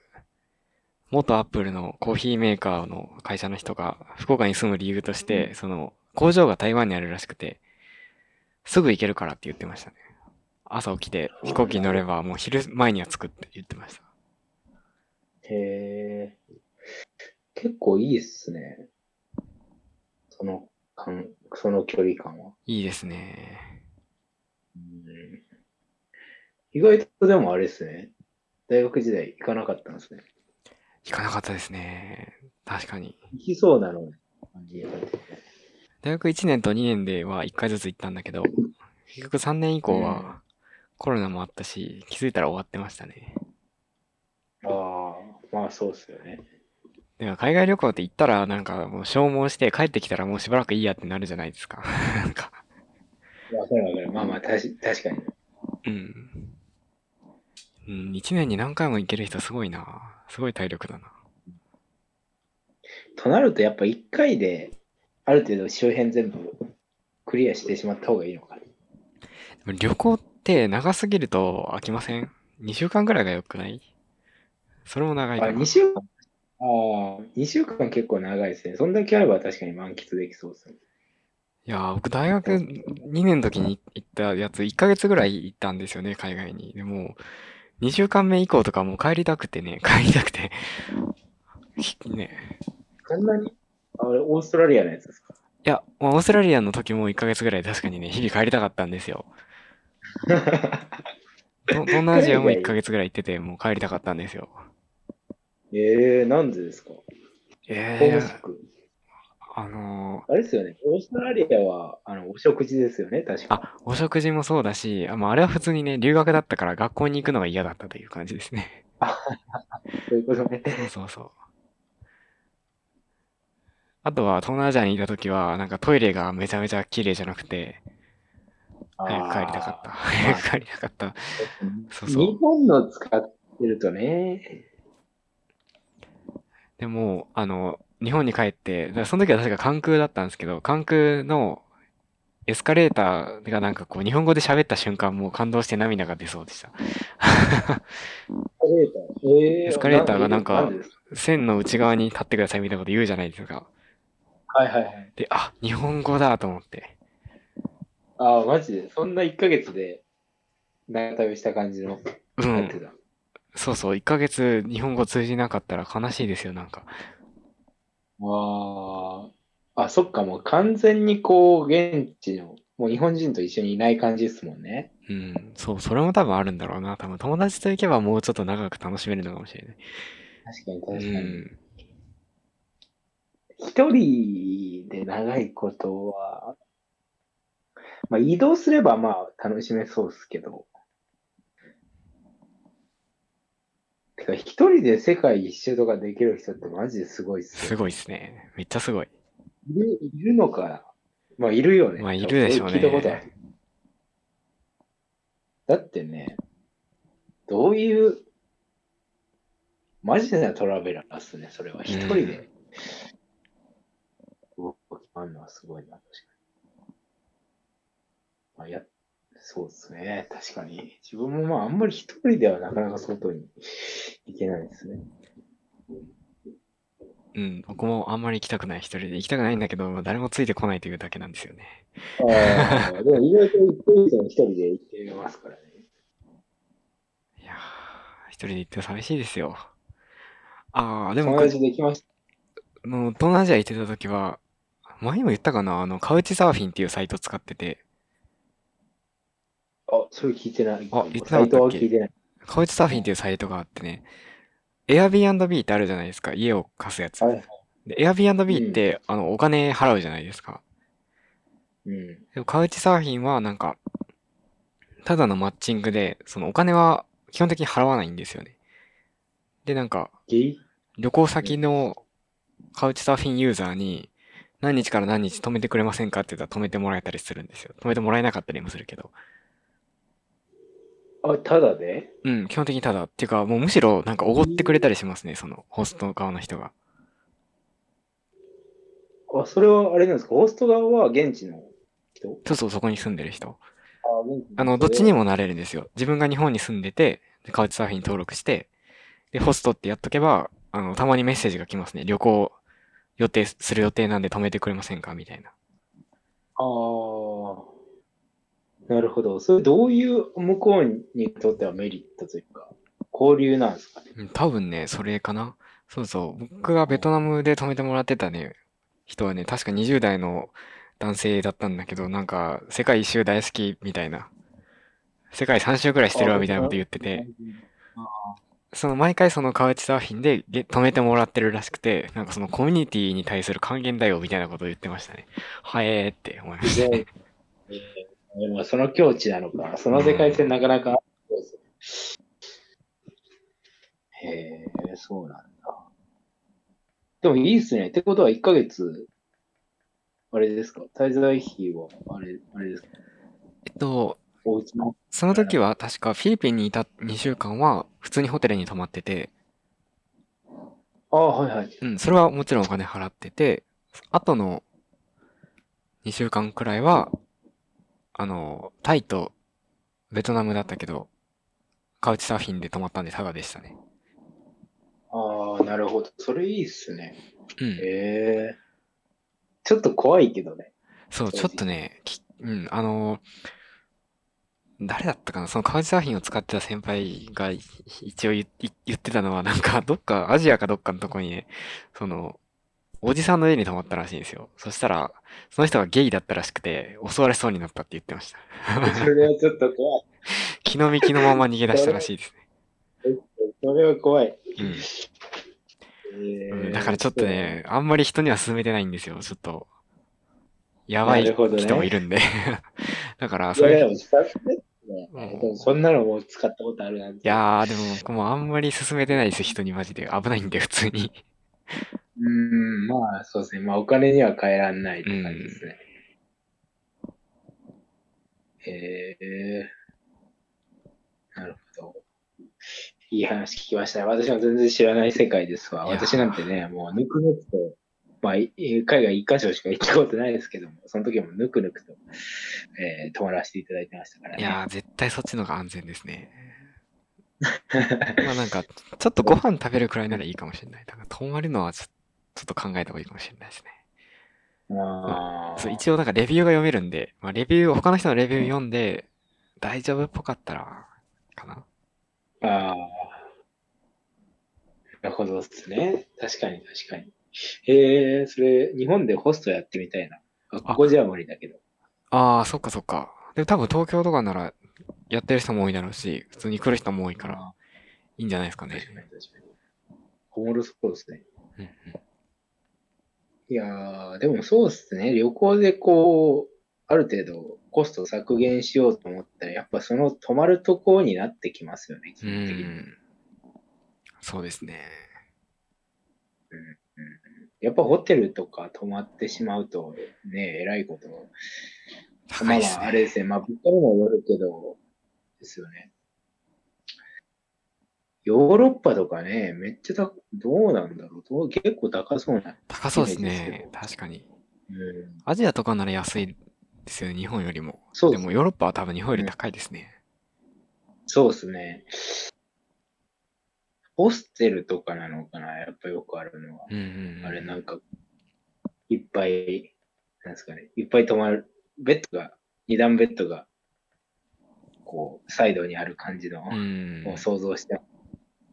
元アップルのコーヒーメーカーの会社の人が、福岡に住む理由として、その、工場が台湾にあるらしくて、すぐ行けるからって言ってましたね。朝起きて飛行機に乗れば、もう昼前には着くって言ってました。へえ。結構いいっすね。その感、その距離感は。いいですね。うん意外とでもあれですね。大学時代行かなかったんですね。行かなかったですね。確かに。行きそうなの大学1年と2年では1回ずつ行ったんだけど、結局3年以降うんはコロナもあったし、気づいたら終わってましたね。ああ、まあそうっすよね。でも海外旅行って行ったらなんかもう消耗して帰ってきたらもうしばらくいいやってなるじゃないですか。なんか、わかるわかる。まあまあ、たし確かに。うん。うん、1年に何回も行ける人すごいな。すごい体力だな。となると、やっぱ1回で、ある程度周辺全部クリアしてしまった方がいいのか。でも旅行って長すぎると飽きません ?2 週間ぐらいが良くない？それも長いあ、かな。2週間？ああ、2週間結構長いですね。そんだけあれば確かに満喫できそうですね。いやー、僕大学2年の時に行ったやつ1ヶ月ぐらい行ったんですよね、海外に。でも、2週間目以降とかもう帰りたくてね、帰りたくて。ひ ね。そんなに？あれ、オーストラリアのやつですか？いや、まあオーストラリアの時も1ヶ月ぐらい確かにね、日々帰りたかったんですよ。と東南アジアも1ヶ月ぐらい行ってて、もう帰りたかったんですよ。ええー、なんでですか？ホえー。あのあれですよね。オーストラリアは、あの、お食事ですよね、確ー、か。あ、お食事もそうだし、あまあ、あれは普通にね、留学だったから学校に行くのが嫌だったという感じですね。そういうことね。そうそうそう。あとは、東南アジアにいた時は、なんかトイレがめちゃめちゃ綺麗じゃなくて、早く帰りたかった。早く帰りたかった。そうそう日本の使ってるとね。でも、あの、日本に帰って、その時は確か関空だったんですけど、関空のエスカレーターがなんかこう、日本語で喋った瞬間もう感動して涙が出そうでした。エスカレーター？えー、エスカレーターがなんか線の内側に立ってくださいみたいなこと言うじゃないですか。はいはいはい。で、あ、日本語だと思って。ああ、マジで？そんな1ヶ月で長旅した感じの、うん。やってた。そうそう、1ヶ月日本語通じなかったら悲しいですよ、なんか。ああ、あ、そっか、もう完全にこう、現地の、もう日本人と一緒にいない感じですもんね。うん。そう、それも多分あるんだろうな。多分友達と行けばもうちょっと長く楽しめるのかもしれない。確かに確うかに。ん。一人で長いことは、まあ移動すればまあ楽しめそうですけど。てか、一人で世界一周とかできる人ってマジですごいっすよ。すごいっすね。めっちゃすごい。いるいるのかなまあ、いるよね。まあいるでしょうね聞いたことある。だってね、どういう、マジなトラベラーっすね、それは。一人で。動き回るのはすごいな、確かに。まあ、や、そうですね、確かに。自分もまあ、あんまり一人ではなかなか外に行けないですね。うん、僕もあんまり行きたくない一人で行きたくないんだけど、誰もついてこないというだけなんですよね。ああ、でも意外と一人で行ってみますからね。いやー、一人で行って寂しいですよ。ああ、でも友僕、達できましあの、東南アジア行ってた時は、前にも言ったかな、あの、カウチサーフィンっていうサイト使ってて、た。あ、それ聞いてない。あ言ってなかったっけ？聞いてない。カウチサーフィンっていうサイトがあってね、Airbnb ってあるじゃないですか、家を貸すやつ。はい。で、Airbnb って、あの、お金払うじゃないですか。うん。でもカウチサーフィンはなんか、ただのマッチングで、そのお金は基本的に払わないんですよね。で、なんか、旅行先のカウチサーフィンユーザーに、何日から何日止めてくれませんかって言ったら止めてもらえたりするんですよ。止めてもらえなかったりもするけど。あ、ただでうん、基本的にただ。っていうか、もうむしろなんかおごってくれたりしますね、そのホスト側の人が。あ、それはあれなんですか？ホスト側は現地の人？そうそう、そこに住んでる人。あ、の、どっちにも。もなれるんですよ。自分が日本に住んでて、でカウチサーフィンに登録して、で、ホストってやっとけば、あの、たまにメッセージが来ますね。旅行予定する予定なんで止めてくれませんか？みたいな。ああ。なるほど。それどういう向こうにとってはメリットというか、交流なんですかね？うん多分ね、それかな。そうそう。僕がベトナムで泊めてもらってたね、人はね、確か20代の男性だったんだけど、なんか、世界一周大好きみたいな。世界3周くらいしてるわみたいなこと言ってて、その毎回そのカウチサーフィンでげ泊めてもらってるらしくて、なんかそのコミュニティに対する還元だよみたいなことを言ってましたね。はえーって思いましたね。えーでもその境地なのか、その世界線なかなか、そうですねへえ、そうなんだ。でもいいっすね。ってことは1ヶ月、あれですか？滞在費は、あれ、あれですか？えっと、その時は確かフィリピンにいた2週間は普通にホテルに泊まってて、ああ、はいはい。うん、それはもちろんお金払ってて、あとの2週間くらいは、あの、タイとベトナムだったけど、カウチサーフィンで泊まったんでタダでしたね。ああ、なるほど。それいいっすね。うん。へえ。ちょっと怖いけどね。そう、ちょっとね、きうん、あの、誰だったかな？そのカウチサーフィンを使ってた先輩がい 一応言い言ってたのは、なんか、どっか、アジアかどっかのとこにね、その、おじさんの家に泊まったらしいんですよ。そしたら、その人がゲイだったらしくて、襲われそうになったって言ってました。それはちょっと怖い。気の身気のまま逃げ出したらしいですね。それは怖い。うんえうん。だからちょっとね、あんまり人には勧めてないんですよ。ちょっと、やばい人もいるんで。だから、それ、いでも、ね。うんなのも使ったことあるなんて。やー、でも僕もあんまり勧めてないです、人にマジで。危ないんで、普通に。うーん、まあ、そうですね。まあ、お金には変えらんないって感じですね。へえなるほど。いい話聞きましたね。私も全然知らない世界ですわ。私なんてね、もうぬくぬくと、まあ、い海外一箇所しか行ったことないですけども、その時もぬくぬくと、えー泊まらせていただいてましたからね。いやー、絶対そっちの方が安全ですね。まあなんか、ちょっとご飯食べるくらいならいいかもしれない。だから泊まるのはちょちょっと考えた方がいいかもしれないですね。あそう一応なんかレビューが読めるんで、まあレビュー、他の人のレビュー読んで、大丈夫っぽかったら、かな。ああ。なるほどですね。確かに確かに。へえ、それ、日本でホストやってみたいな。あここじゃ無理だけど。ああ、そっかそっか。でも多分東京とかならやってる人も多いだろうし、普通に来る人も多いから、あいいんじゃないですかね確。かに確かに。おもろそうですね。うんうんいやー、でもそうですね。旅行でこう、ある程度コストを削減しようと思ったら、やっぱその泊まるところになってきますよね、基う本的に。ん。そうですね。やっぱホテルとか泊まってしまうと、ね、えらいこと。高いですまあまあ、あれね。ですね。まあ、物価にもよるけど、ですよね。ヨーロッパとかね、めっちゃた、どうなんだろう。どう結構高そうな。高そうですね。で確かに。うん。アジアとかなら安いですよね、日本よりも。そうでもヨーロッパは多分日本より高いですね。そうですね。ホステルとかなのかなやっぱよくあるのは。うんうんうん。あれなんか、いっぱい、なんですかね、いっぱい泊まる、ベッドが、二段ベッドが、こう、サイドにある感じの、うん。を想像して、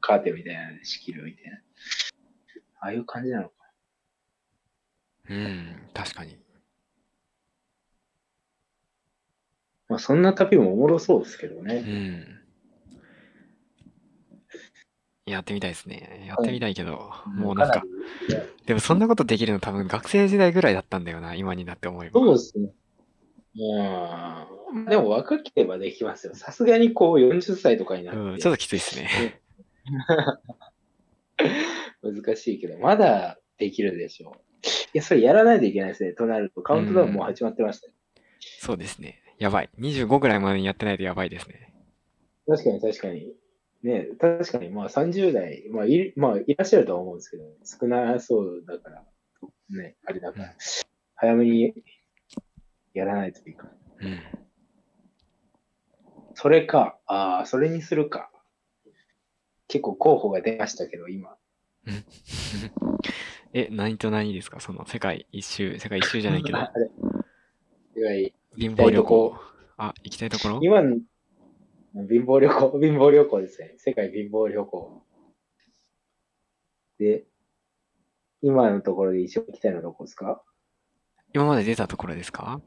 カーテンみたいなので仕切るみたいな。ああいう感じなのか。うん、確かに。まあ、そんな旅もおもろそうですけどうね。ん。やってみたいですね。やってみたいけど、もうなんか、りねでもそんなことできるの多分学生時代ぐらいだったんだよな、今になって思えば。そうですね。うん。でも若ければできますよ。さすがにこう40歳とかになって、うん、ちょっときついですね。難しいけど、まだできるでしょう。いや、それやらないといけないですね。となると、カウントダウンもう始まってましたよ。そうですね。やばい。25ぐらいまでにやってないとやばいですね。確かに確かに。ね、確かに、まあ30代、まあいる、まあいらっしゃるとは思うんですけど、少なそうだから、ね、あれだから、早めにやらないといいか。うん。それか、ああ、それにするか。結構候補が出ましたけど、今。え、何と何ですか？その世界一周、世界一周じゃないけど、あれ。いわゆる貧乏旅行こ。あ、行きたいところ？今の、貧乏旅行、貧乏旅行ですね。世界貧乏旅行。で、今のところで一番行きたいのはどこですか？今まで出たところですか？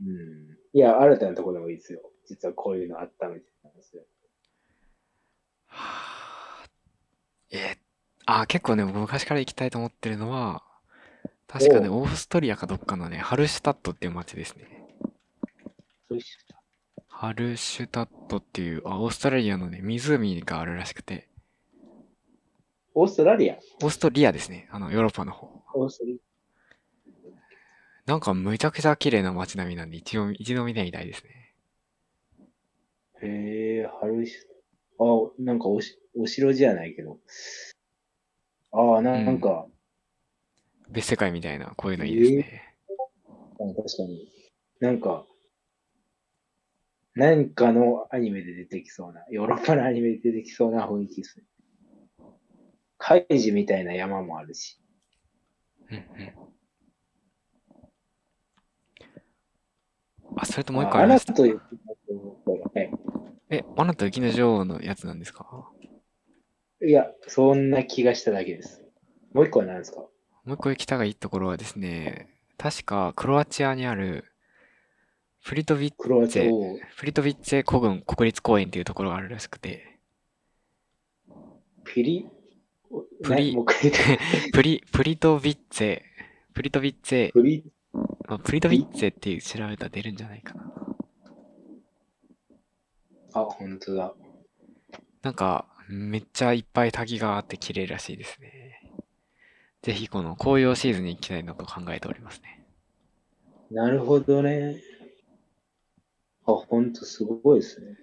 うん。いや、新たなところでもいいですよ。実はこういうのあったみたいなんですよ。はあえーあ、結構ね、僕昔から行きたいと思ってるのは、確かね、オーストリアかどっかのね、ハルシュタットっていう街ですね。ハルシュタットっていう、あ、オーストラリアのね、湖があるらしくて、オーストラリア？オーストリアですね。あの、ヨーロッパの方。オーストリなんかむちゃくちゃ綺麗な街並みなんで、一応、一度見てみたいですね。ア。へえ、春し、あ、なんかおし、お城じゃないけど。ああ、なうんなんか、別世界みたいな、こういうのいいですね。うん確かに。なんか、何かのアニメで出てきそうな、ヨーロッパのアニメで出てきそうな雰囲気ですね。カイジみたいな山もあるし。うんうん。あ、それともう一個ありました。という、はいえ、アナと雪の女王のやつなんですか？いや、そんな気がしただけです。もう一個は何ですか？もう一個行きたがいいところはですね、確かクロアチアにあるフリトビックロアチアチェ、を、フリトビッチェ古郡国立公園っていうところがあるらしくて、ピリ、プリ プリ、プリトビッチェ、プリトビッチェ、プリ、トビッチェっていう調べたら出るんじゃないかな。あ、本当だ。なんか、めっちゃいっぱい滝があって綺麗らしいですね。ぜひこの紅葉シーズンに行きたいなと考えておりますね。なるほどね。あ、ほんとすごいですね。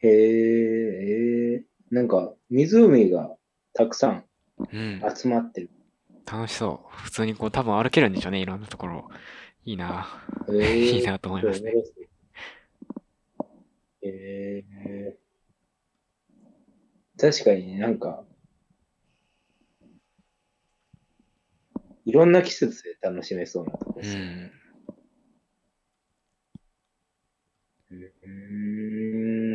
へえ、へえ、なんか湖がたくさんうん。集まってる。楽しそう。普通にこう多分歩けるんでしょうね、いろんなところ。いいな。へえ いいなと思いますね。へえ、確かになんか、いろんな季節で楽しめそうなとこうですね。ん。うー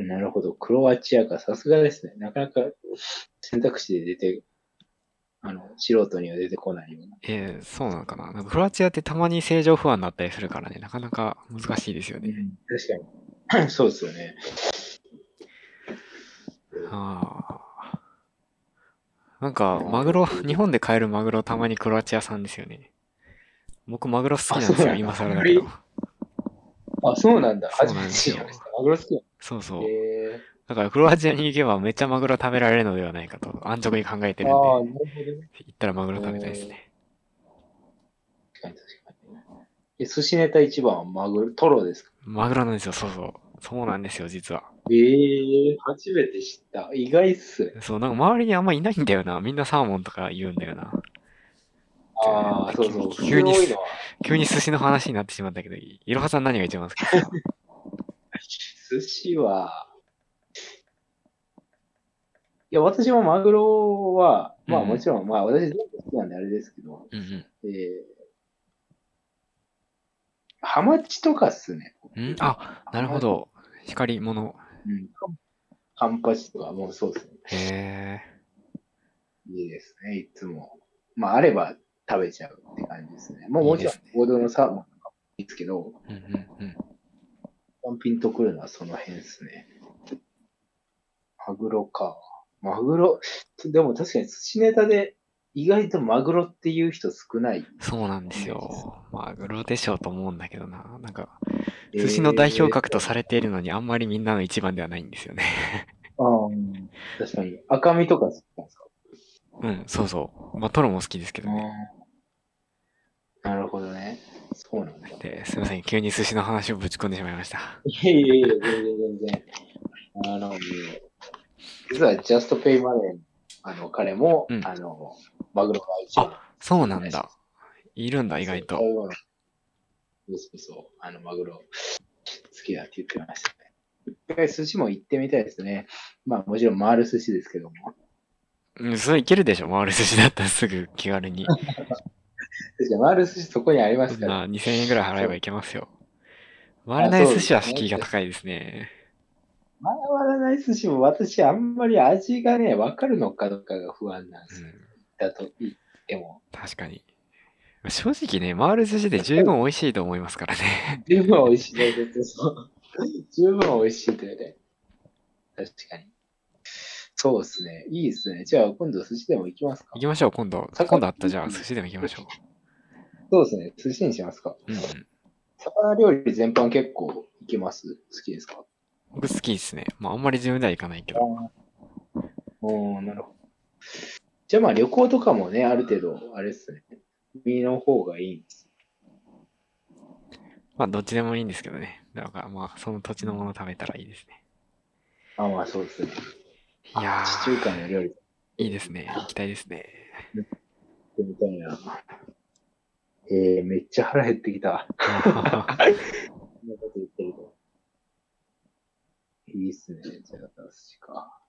ん、なるほど。クロアチアか。さすがですね。なかなか選択肢で出て、あの、素人には出てこないような。えーそうなのかな。なんかクロアチアってたまに正常不安になったりするからね、なかなか難しいですよね。確かに。そうですよね。はあ。なんか、マグロ、日本で買えるマグロたまにクロアチア産ですよね。僕マグロ好きなんですよ、今更だけど。あ、そうなんだ。そう初めなんですよて知りました。マグロ好きなそうそうの。。へだからクロアチアに行けばめっちゃマグロ食べられるのではないかと安直に考えてるんで、ああ、行なるほどね。ったらマグロ食べたいですね。確かに確かに。え、寿司ネタ一番はマグロ、トロですか？マグロなんですよ、そうそう。そうなんですよ、実は。ええ初めて知った。意外っすね。そう、なんか周りにあんまいないんだよな。みんなサーモンとか言うんだよな。ああ、そうそう。急に多いのは急に寿司の話になってしまったけど、いろはさん何が一番好きですか？寿司は、いや、私もマグロは、まあうんもちろん、まあ私全部好きなんであれですけど、うんえー、ハマチとかっすね。うん？んあ、なるほど。光り物。うん。カンパチとかもうそうですね。へえ。いいですね、いつも。まああれば食べちゃうって感じですね。もうもちろん王道のサーモンとかもいいですけど、うんうんうん。ワンピンとくるのはその辺ですね。マグロか。マグロ、でも確かに寿司ネタで意外とマグロっていう人少ない。そうなんですよ。マグロでしょうと思うんだけどな。なんか、寿司の代表格とされているのにあんまりみんなの一番ではないんですよね。ああ、確かに。赤身とか好きなんですか？うん、そうそう。まあ、トロも好きですけどね。なるほどね。そうなんだ。で、すいません。急に寿司の話をぶち込んでしまいました。いやいやいや、全然全然。あの、実はジャストペイマネーのあの彼も、うんあの、マグロが一番。そうなんだ。いるんだ、意外と。そうそう。あの、マグロ好きだって言ってましたね。一回寿司も行ってみたいですね。まあもちろん回る寿司ですけども。うん、それいけるでしょ。回る寿司だったらすぐ気軽に。確かに回る寿司そこにありますから。そんな2000円ぐらい払えばいけますよ。回らない寿司は敷居が高いですね。回らない寿司も私あんまり味がね、わかるのかどうかが不安なんですよ。うん、だと言っても。確かに。正直ね、回る寿司で十分美味しいと思いますからね。十分美味しいです。十分美味しいというね。確かに。そうですね。いいですね。じゃあ今度寿司でも行きますか行きましょう、今度。魚今度あったじゃあ寿司でも行きましょそうですね。寿司にしますか。う。うん、うん。魚料理全般結構いけます？好きですか？僕好きですね。まああんまり自分では行かないけど。おー、なるほど。じゃあまあ旅行とかもね、ある程度、あれですね。海の方がいいんです。まあどっちでもいいんですけどね。だからまあその土地のもの食べたらいいですね。あ、まあそうですね。いや地中海の料理行っー、いいですね。行きたいですね。てみたいな。えー、めっちゃ腹減ってきた。こんなこと言ってると。いいっすね。じゃあ、寿司か。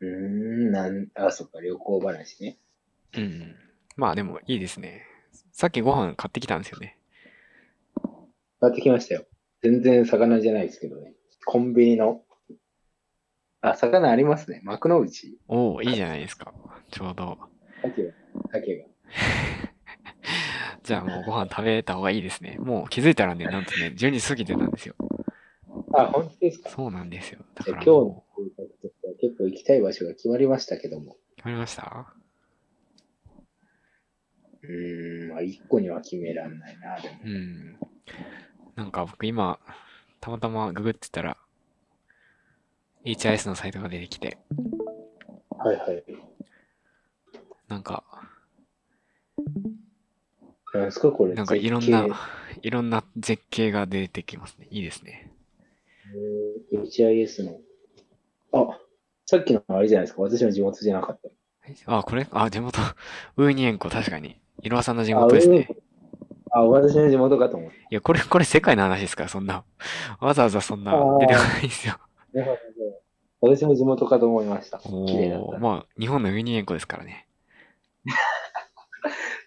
うーん、なん、あ、そっか、旅行話ね。うんうん。まあでもいいですね。さっきご飯買ってきたんですよね。買ってきましたよ。全然魚じゃないですけどね。コンビニの。あ、魚ありますね。幕の内。おおいいじゃないですか。ちょうど。鮭が。鮭が。じゃあもうご飯食べた方がいいですね。もう気づいたらね、なんとね、12時過ぎてたんですよ。あ、本当ですか？そうなんですよ。だから今日の結構行きたい場所が決まりましたけども。う、決まりました？うーん、まあ、一個には決めらんないな、でも。うん。なんか僕今、たまたまググってたら、HIS のサイトが出てきて、はいはい。なんか、なんですか、これ？なんかいろんな、いろんな絶景が出てきますね。いいですね。えー HIS の。あ、さっきのあれじゃないですか。私の地元じゃなかった。あ、これ？あ、地元、ウーニエンコ、確かに。いろはさんの地元ですね。あ、私の地元かと思っいや、これ、これ世界の話ですか？ら、そんな。わざわざそんな出てこないですよ。た。私の地元かと思いました。お綺麗だった。ーまあ、日本のウーニエンコですからね。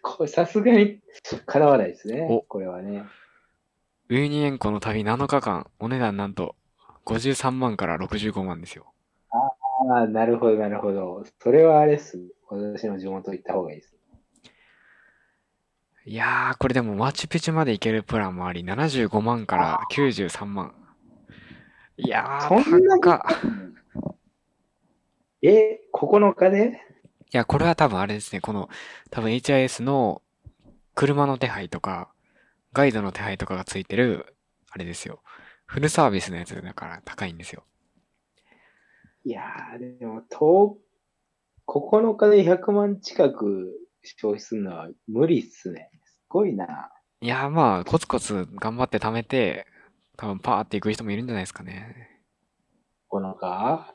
これさすがに叶わないですねお。これはね。ウーニエンコの旅7日間、お値段なんと53万から65万ですよ。ああ、なるほど、なるほど。それはあれっす。私の地元行った方がいいです。いやー、これでもマチュピチュまで行けるプランもあり、75万から93万。いやー、そんなに？高っ。え、9日で？いや、これは多分あれですね、この、多分 HIS の車の手配とか、ガイドの手配とかがついてる、あれですよ。フルサービスのやつだから高いんですよ。いやー、でも、10 9日で100万近く消費するのは無理っすね。すごいな。いやーまあ、コツコツ頑張って貯めて、多分パーっていく人もいるんじゃないですかね。9日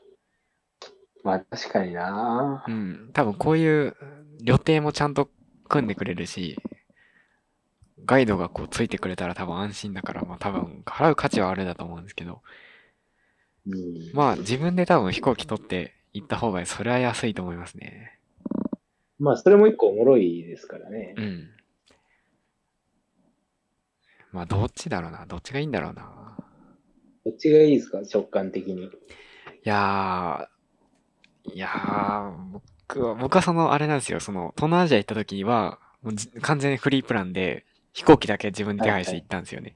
まあ確かになう。ん。多分こういう旅程もちゃんと組んでくれるし、ガイドがこうついてくれたら多分安心だから、まあ多分払う価値はあるんだと思うんですけど、うん、まあ自分で多分飛行機取って行った方がそれは安いと思いますね。まあそれも一個おもろいですからねう。ん。まあどっちだろうな。どっちがいいんだろうな。どっちがいいですか？直感的に。いやー、いやー、僕は、僕はその、あれなんですよ、その、東南アジア行った時は、もうじ完全にフリープランで、飛行機だけ自分で手配して行ったんですよね。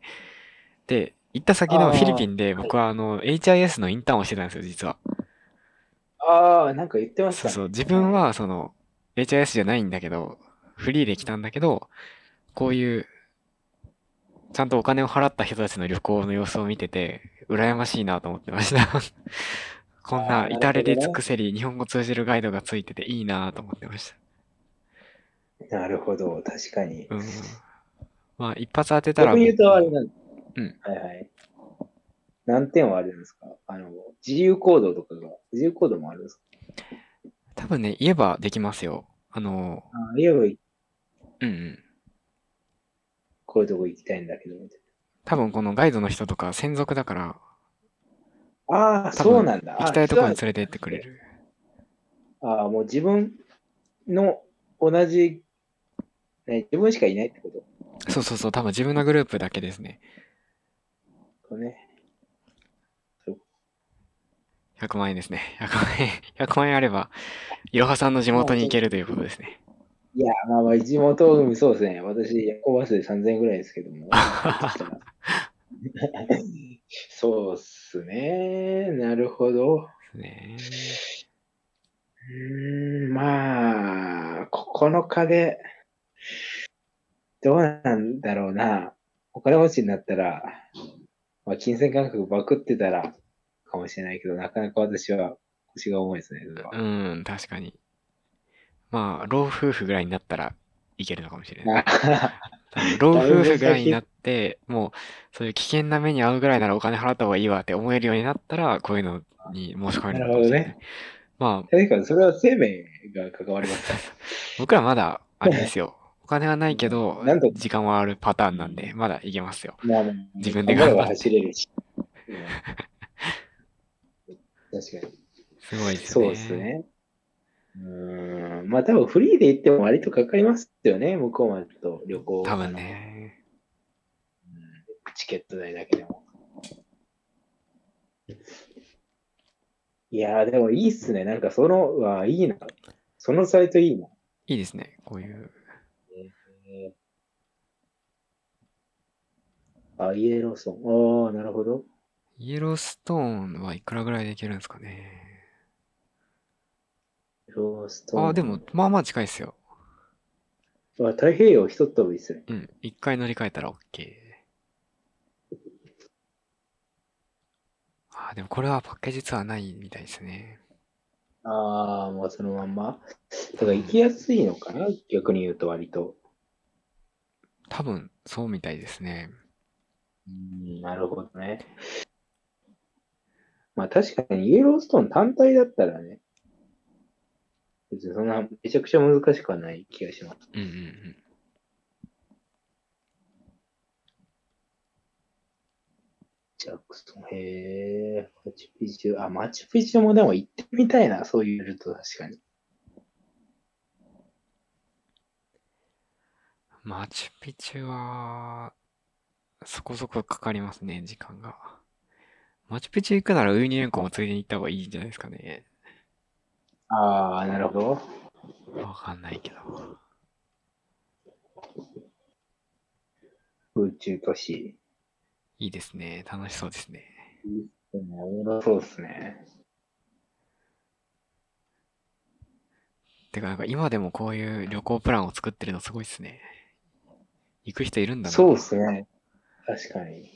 で、行った先のフィリピンで、僕はあの、HIS のインターンをしてたんですよ、実は。ああ、なんか言ってましたね。そうそう、自分は、その、HIS じゃないんだけど、フリーで来たんだけど、こういう、ちゃんとお金を払った人たちの旅行の様子を見てて、羨ましいなと思ってました。こんな至れり尽くせり日本語通じるガイドがついてていいなと思ってました。なるほど、確かに。うん。まあ、一発当てたら逆に言うとあれなんうん。はいはい。何点はあるんですか？あの、自由行動とかが、自由行動もあるんですか？多分ね、言えばできますよ。あの、ああ、言えばいいうんうん。こういうとこ行きたいんだけど、みたい多分このガイドの人とか専属だから、な。ああ、そうなんだ。行きたいところにあ連れて行ってくれる。ああ、もう自分の同じ、ね、自分しかいないってこと？そうそうそう、多分自分のグループだけですね。こうね。100万円ですね。100万円。100万円あれば、いろはさんの地元に行けるということですね。いや、まあまあ、地元、うんそうですね。私、夜行バスで3000円ぐらいですけども。そうっすね。なるほど。ねうーん、まあ、9日で、どうなんだろうな。お金持ちになったら、まあ、金銭感覚バクってたら、かもしれないけど、なかなか私は腰が重いですね。うん、確かに。まあ、老夫婦ぐらいになったらいけるのかもしれない。老夫婦ぐらいになって、もう、そういう危険な目に遭うぐらいならお金払った方がいいわって思えるようにななったら、こういうのに申し込めるない。なるまあ、確かに、それは生命が関わります。僕らまだ、あれですよ。お金はないけどなんと、時間はあるパターンなんで、まだいけますよ。自分で頑張って走れるし。う ん確かに。すごいですね。そうですね。うーん。まあ多分フリーで行っても割とかかりますよね。向こうまでと旅行。多分ね。チケット代だけでも。いやーでもいいっすね。なんかその、はいいな。そのサイトいいな。いいですね。こういう。えーあ、イエローソン。ああ、なるほど。イエローストーンはいくらぐらいで行けるんですかね。イエローストーン。ああ、でも、まあまあ近いですよ。あ、太平洋一飛びですね。うん。一回乗り換えたら OK。ああ、でもこれはパッケージツアーないみたいですね。ああ、もうそのまんま。だから行きやすいのかな？逆に言うと割と。多分、そうみたいですね。うん、なるほどね。まあ確かにイエローストーン単体だったらね、別にそんなめちゃくちゃ難しくはない気がします。うんうんうん。ジャクソン、へえ、マチュピチュ、あ、マチュピチュもでも行ってみたいな、そういうルート確かに。マチュピチュは、そこそこかかりますね、時間が。マチュピチュ行くならウユニ塩湖もついでに行った方がいいんじゃないですかね。ああ、なるほど。わかんないけど。宇宙都市。いいですね。楽しそうですね。いいっすね。そうですね。てか、なんか今でもこういう旅行プランを作ってるのすごいですね。行く人いるんだな。そうですね。確かに。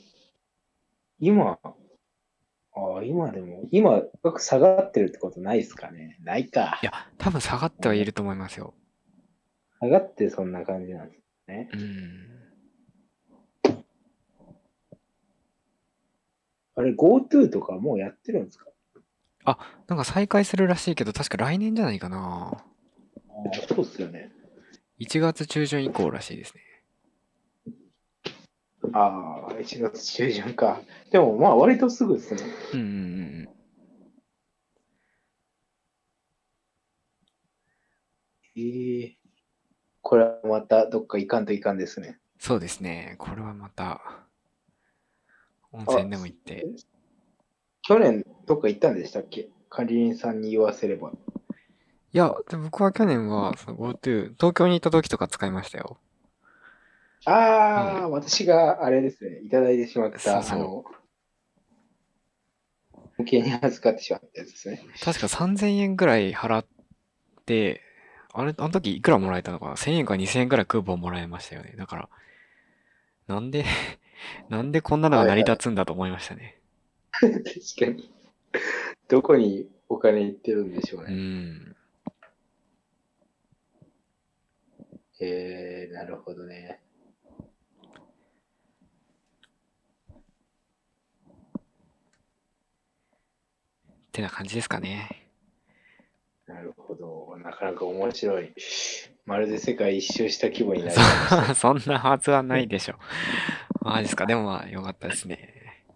今、ああ、今でも、今、下がってるってことないですかねないかい。や、多分下がってはいると思いますよ。下がってそんな感じなんですね。うん。あれ、GoTo とかもうやってるんですか？なんか再開するらしいけど、確か来年じゃないかな。ああ、そうっすよね。1月中旬以降らしいですね。ああ、1月中旬か。でも、まあ、割とすぐですね。うんうんうんうん。ええこれはまたどっか行かんといかんですね。そうですね。これはまた、温泉でも行って。去年どっか行ったんでしたっけ？管理人さんに言わせれば。いや、で僕は去年は、その GoTo、東京に行った時とか使いましたよ。ああ、私があれですね、いただいてしまった、そうあの、保険に預かってしまったやつですね。確か3000円ぐらい払って、あれ、あの時いくらもらえたのかな ?1000 円か2000円ぐらいクーポンもらえましたよね。だから、なんで、なんでこんなのが成り立つんだと思いましたね。確かに。どこにお金行ってるんでしょううね。ん。えー、なるほどね。ってな感じですかね。なるほど。なかなか面白い。まるで世界一周した規模になりま。そ そんなはずはないでしょ。マジですか。でもまあ、よかったですね。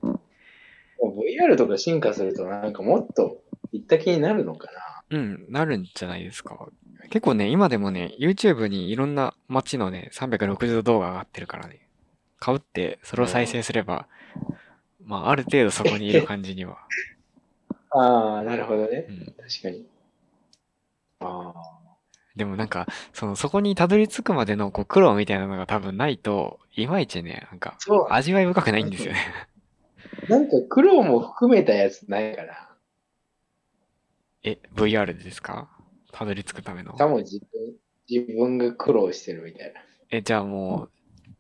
VR とか進化するとなんかもっと行った気になるのかなうん、なるんじゃないですか。結構ね、今でもね、YouTube にいろんな街のね、360度動画が上がってるからね。買うって、それを再生すれば、まあ、ある程度そこにいる感じには。ああ、なるほどねう。ん。確かに。ああ。でもなんか、その、そこにたどり着くまでのこう苦労みたいなのが多分ないと、いまいちね、なんか。味わい深くないんですよね。なんか苦労も含めたやつないかな。え、VR でですか？たどり着くための。多分自分、自分が苦労してるみたいな。え、じゃあもう、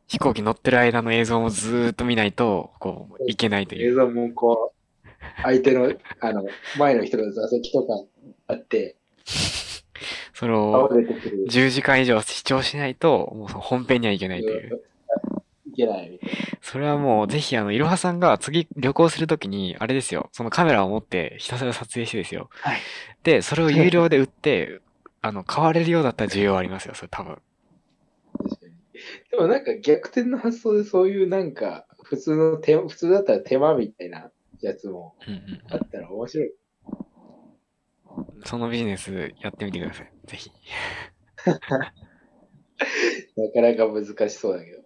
飛行機乗ってる間の映像もずーっと見ないと、こう、いけないという。映像もこう、相手の、あの、前の人の座席とかあって、それを倒れてくる。10時間以上視聴しないと、もうその本編にはいけないという。いけないみたいそれはもう、ぜひ、あの、いろはさんが次旅行するときに、あれですよ、そのカメラを持ってひたすら撮影してですよ。はいで、それを有料で売って、あの、買われるようだったら需要ありますよ、それ多分。でもなんか逆転の発想でそういうなんか、普通の手、普通だったら手間みたいなやつもあったら面白い。うん。そのビジネスやってみてください。ぜひ。なかなか難しそうだけど。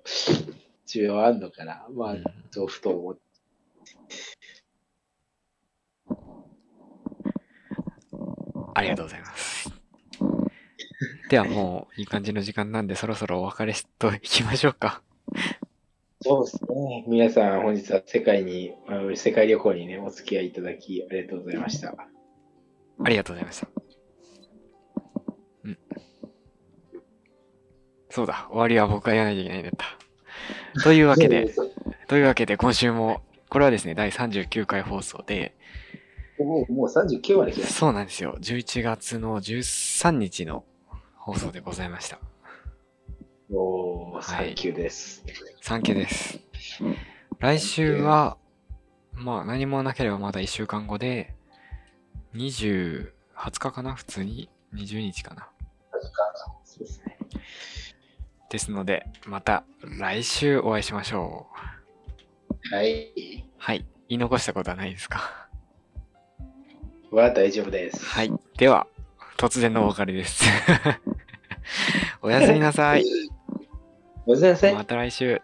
需要あんのかなまあうん、そう、ふと思って。ありがとうございます。ではもう、いい感じの時間なんで、そろそろお別れしといきましょうか。そうですね。皆さん、本日は世界に、あ世界旅行にね、お付き合いいただき、ありがとうございました。ありがとうございました。うん。そうだ、終わりは僕がやらないといけないんだった。というわけで、というわけで今週も、これはですね、第39回放送で、もう、もう39まで来た。そうなんですよ。11月の13日の放送でございました。おー、はいサンキューです。サンキューです。来週は、まあ何もなければまだ1週間後で、20、20日かな？普通に？20日かな？そうですね。ですので、また来週お会いしましょう。はい。はい。言い残したことはないですか？は大丈夫です。はい。では、突然のお別れです。おやすみなさい。ごめんなさい。また来週。